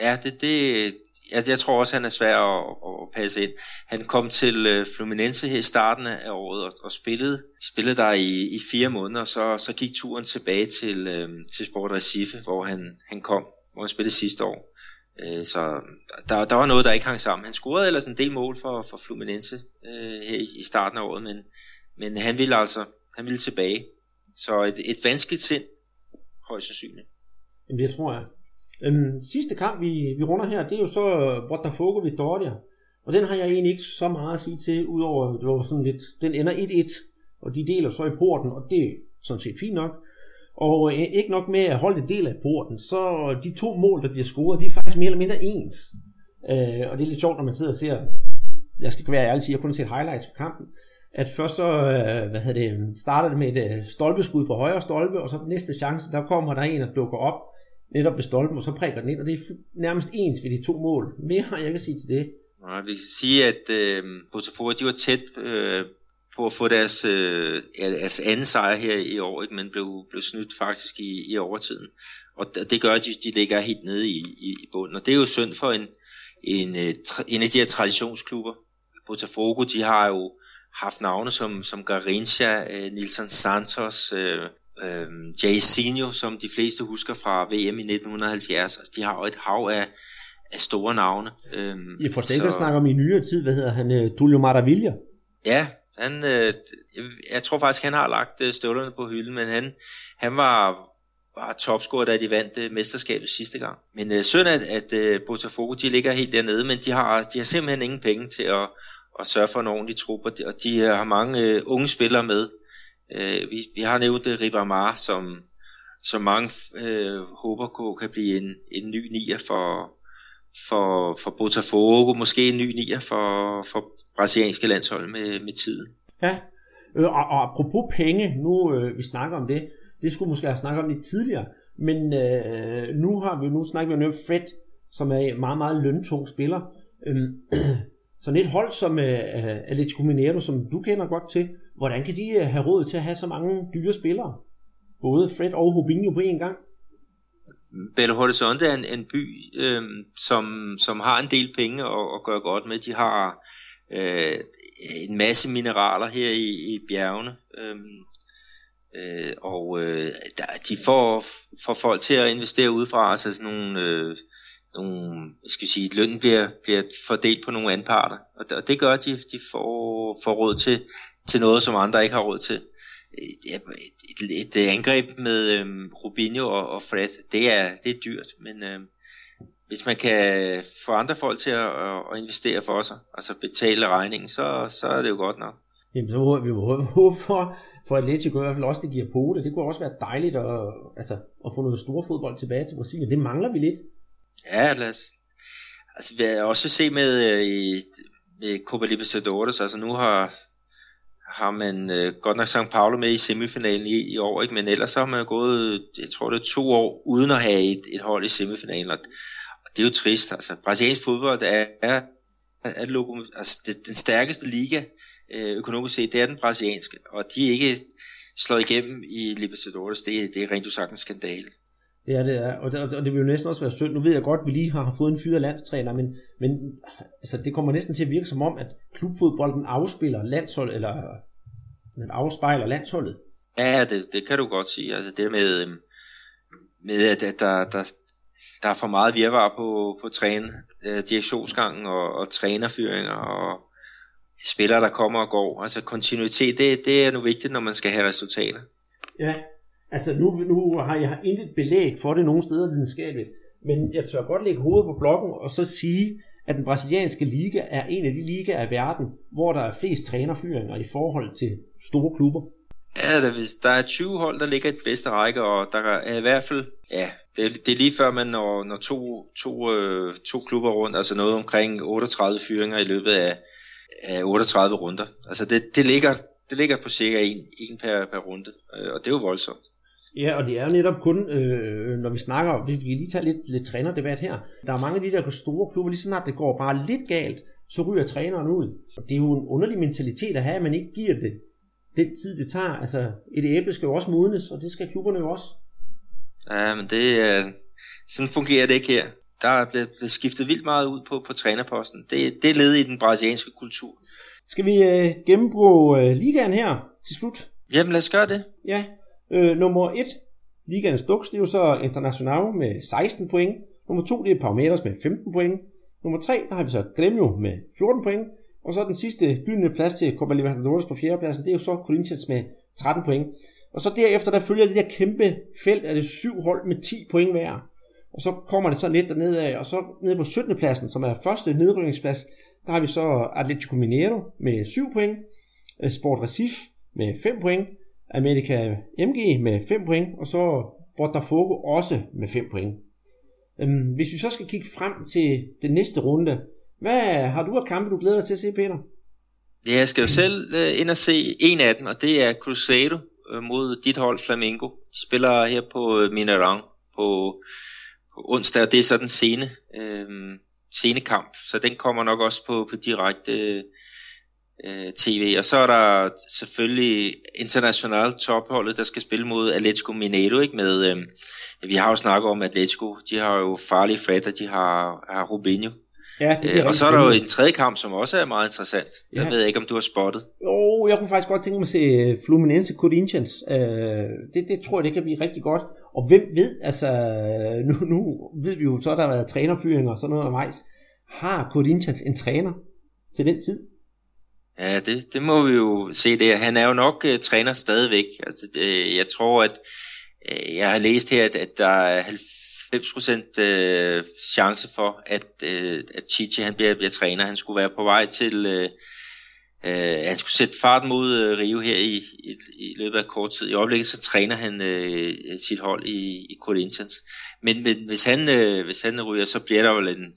Ja, det, det, jeg, jeg tror også, han er svær at, at passe ind. Han kom til øh, Fluminense her i starten af året og, og spillede, spillede der i, i fire måneder, og så, så gik turen tilbage til, øh, til Sport Recife, hvor han, han kom, hvor han spillede sidste år. Øh, så der, der var noget, der ikke hang sammen. Han scorede ellers en del mål for, for Fluminense øh, her i, i starten af året, men, men han ville altså han ville tilbage. Så et, et vanskeligt sind, højst sandsynligt. Jamen det tror jeg. Øhm, sidste kamp, vi, vi runder her, det er jo så øh, Botafogo Vitória. Og den har jeg egentlig ikke så meget at sige til, udover det var sådan lidt, den ender 1-1, og de deler så i porten, og det er sådan set fint nok. Og øh, ikke nok med at holde en del af porten, så de to mål, der bliver scoret, de er faktisk mere eller mindre ens. Øh, og det er lidt sjovt, når man sidder og ser, jeg skal være ærlig sige, jeg har set highlights på kampen, at først så øh, hvad hedder det, starter det med et øh, stolpeskud på højre stolpe, og så næste chance, der kommer der en, der dukker op netop ved stolpen, og så prikker den ind, og det er nærmest ens ved de to mål. Mere har jeg ikke at sige til det. Nej, vi kan sige, at øh, Botafogo, de var tæt øh, på at få deres, øh, deres anden sejr her i år, ikke? men blev, blev snydt faktisk i, i overtiden. Og det gør, at de, de ligger helt nede i, i, i bunden. Og det er jo synd for en, en, øh, en af de her traditionsklubber. Botafogo, de har jo haft navne som, som Garincha, øh, Nilsson Santos, øh, øh, Jairzinho, som de fleste husker fra VM i 1970. Altså, de har jo et hav af, af store navne. Øh, jeg får slet ikke snakke om i nyere tid, hvad hedder han, uh, Tullio Maravilla? Ja, han, øh, jeg tror faktisk, han har lagt øh, støvlerne på hylden, men han, han var, var topscorer, da de vandt øh, mesterskabet sidste gang. Men øh, synd, at, at øh, Botafogo de ligger helt dernede, men de har, de har simpelthen ingen penge til at, at sørge for en ordentlig trup, og de, og de har mange øh, unge spillere med. Øh, vi, vi har nævnt uh, Ribamar, som, som mange øh, håber på kan blive en, en ny nier for, for, for Botafogo, måske en ny nier for, for brasilianske landshold med, med tiden. Ja, øh, og, og apropos penge, nu øh, vi snakker om det, det skulle måske have snakket om lidt tidligere, men øh, nu har vi nu snakker vi om Fred, som er en meget, meget løntung spiller. Øh, (clears throat) sådan et hold som øh, øh, Atletico Mineiro, som du kender godt til, hvordan kan de øh, have råd til at have så mange dyre spillere? Både Fred og Rubinho på én gang? Belo Horizonte er en, en by, øh, som, som har en del penge at, at gøre godt med. De har øh, en masse mineraler her i, i bjergene. Øh, øh, og øh, der, de får, får folk til at investere udefra, altså sådan nogle... Øh, nogle, skal sige, lønnen bliver, bliver fordelt på nogle anparter, og det, og det gør, at de, de får, får råd til, til noget, som andre ikke har råd til. Øh, et, et, et angreb med øhm, Rubinho og, og Fred, det er, det er dyrt, men øhm, hvis man kan få andre folk til at, at investere for sig, altså betale regningen, så, så er det jo godt nok. Jamen, så må vi jo håbe for, for Atletico i hvert fald også, det giver pote. det. Det kunne også være dejligt at, altså, at få noget store fodbold tilbage til Brasilien. Det mangler vi lidt. Ja, lad os. Altså, vi har også se med, øh, i, med Copa Libertadores, altså nu har, har man øh, godt nok St. Paulo med i semifinalen i, i år, ikke? men ellers har man gået, jeg tror det er to år, uden at have et, et hold i semifinalen, og, og det er jo trist. Altså, brasiliansk fodbold er, er, er, er altså, det, den stærkeste liga øh, økonomisk set, det er den brasilianske, og de er ikke slået igennem i Libertadores, det, det er rent usagtens skandale. Ja, det er, og det, og det vil jo næsten også være synd. Nu ved jeg godt, at vi lige har fået en fyret landstræner, men, men altså, det kommer næsten til at virke som om, at klubfodbolden afspiller landshold, eller den afspejler landsholdet. Ja, det, det kan du godt sige. Altså det med, øhm, med at, at der, der, der er for meget virvar på, på træne, øh, direktionsgangen og, og trænerfyringer og spillere, der kommer og går. Altså kontinuitet, det, det er nu vigtigt, når man skal have resultater. Ja, Altså nu, nu har jeg intet belæg for det nogen steder videnskabeligt, men jeg tør godt lægge hovedet på blokken og så sige, at den brasilianske liga er en af de ligaer i verden, hvor der er flest trænerfyringer i forhold til store klubber. Ja, der, hvis der er 20 hold, der ligger i den bedste række, og der er i hvert fald, ja, det, er, det er lige før man når, når to, to, øh, to klubber rundt, altså noget omkring 38 fyringer i løbet af, af 38 runder. Altså det, det, ligger, det ligger på cirka en, en per, per runde, øh, og det er jo voldsomt. Ja, og det er netop kun, øh, når vi snakker om, vi kan lige tage lidt, lidt trænerdebat her. Der er mange af de der store klubber, lige snart det går bare lidt galt, så ryger træneren ud. Og det er jo en underlig mentalitet at have, at man ikke giver det den tid, det tager. Altså, et æble skal jo også modnes, og det skal klubberne jo også. Ja, men det er... Sådan fungerer det ikke her. Der er blevet skiftet vildt meget ud på, på trænerposten. Det, det er led i den brasilianske kultur. Skal vi øh, gennemgå øh, ligaen her til slut? Jamen lad os gøre det. Ja, øh, nummer 1, ligaens Dux, det er jo så International med 16 point. Nummer 2, det er Palmeiras med 15 point. Nummer 3, der har vi så Grêmio med 14 point. Og så den sidste gyldne plads til Copa Libertadores på fjerdepladsen, det er jo så Corinthians med 13 point. Og så derefter, der følger det der kæmpe felt af det syv hold med 10 point hver. Og så kommer det så lidt dernede af, og så nede på 17. pladsen, som er første nedrykningsplads, der har vi så Atletico Mineiro med 7 point, øh, Sport Recife med 5 point, America MG med 5 point, og så Botafogo også med 5 point. Øhm, hvis vi så skal kigge frem til den næste runde, hvad har du af kampe, du glæder dig til at se, Peter? Ja, jeg skal jo selv øh, ind og se en af dem, og det er Cruzeiro øh, mod dit hold Flamengo. De spiller her på uh, Mineirão på, på onsdag, og det er så den sene, øh, sene kamp, så den kommer nok også på, på direkte uh, tv. Og så er der selvfølgelig international topholdet, der skal spille mod Atletico Mineiro, ikke med... Uh, vi har jo snakket om Atletico, de har jo farlige Fred, og de har, har Rubinho, Ja, det øh, og så er der jo en tredje kamp, som også er meget interessant. Der ja. ved jeg ikke, om du har spottet. Jo, jeg kunne faktisk godt tænke mig at se øh, Fluminense Corinthians. Øh, det, det tror jeg, det kan blive rigtig godt. Og hvem ved, altså nu, nu ved vi jo så, der har været trænerfyringer og sådan noget undervejs. Har Corinthians en træner til den tid? Ja, det, det må vi jo se det. Han er jo nok uh, træner stadigvæk. Altså, det, øh, jeg tror, at uh, jeg har læst her, at, at der er 90% øh, chance for, at, øh, at Chichi han bliver, bliver træner. Han skulle være på vej til, øh, øh, han skulle sætte fart mod øh, Rio her i, i, i løbet af kort tid. I øjeblikket så træner han øh, sit hold i, i Corinthians. Men, men hvis, han, øh, hvis han ryger, så bliver der jo en,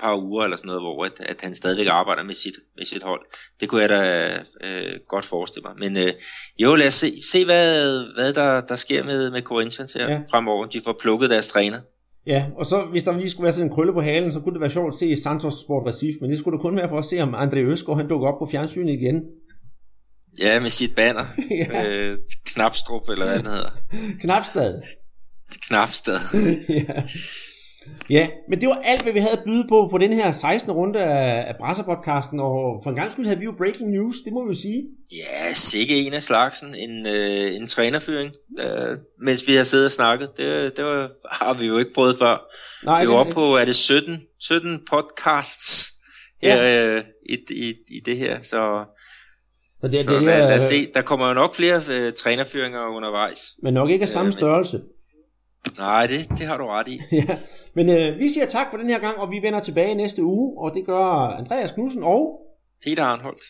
par uger eller sådan noget, hvor at, at han stadigvæk arbejder med sit, med sit hold. Det kunne jeg da øh, godt forestille mig. Men øh, jo, lad os se, se hvad, hvad der, der sker med, med Corinthians her ja. fremover. De får plukket deres træner. Ja, og så hvis der lige skulle være sådan en krølle på halen, så kunne det være sjovt at se Santos Sport Recife, men det skulle det kun være for at se, om André Øsgaard han dukker op på fjernsynet igen. Ja, med sit banner. (laughs) ja. øh, Knapstrup, eller hvad den hedder. (laughs) Knapstad. Knapstad. (laughs) ja. Ja, men det var alt, hvad vi havde at byde på på den her 16. runde af, af Brasser-podcasten, og for en gang skyld havde vi jo breaking news, det må vi sige. Ja, sikke en af slagsen, en, øh, en trænerfyring, øh, mens vi har siddet og snakket. Det, det var, har vi jo ikke prøvet før. Nej, vi er oppe på, er det 17, 17 podcasts her ja. øh, i, i, i det her, så... Så, det, så det, lad, lad os se, der kommer jo nok flere øh, trænerfyringer undervejs. Men nok ikke af samme øh, størrelse. Nej, det, det har du ret i. (laughs) ja. Men øh, vi siger tak for den her gang, og vi vender tilbage næste uge, og det gør Andreas Knudsen og Peter Arnholdt.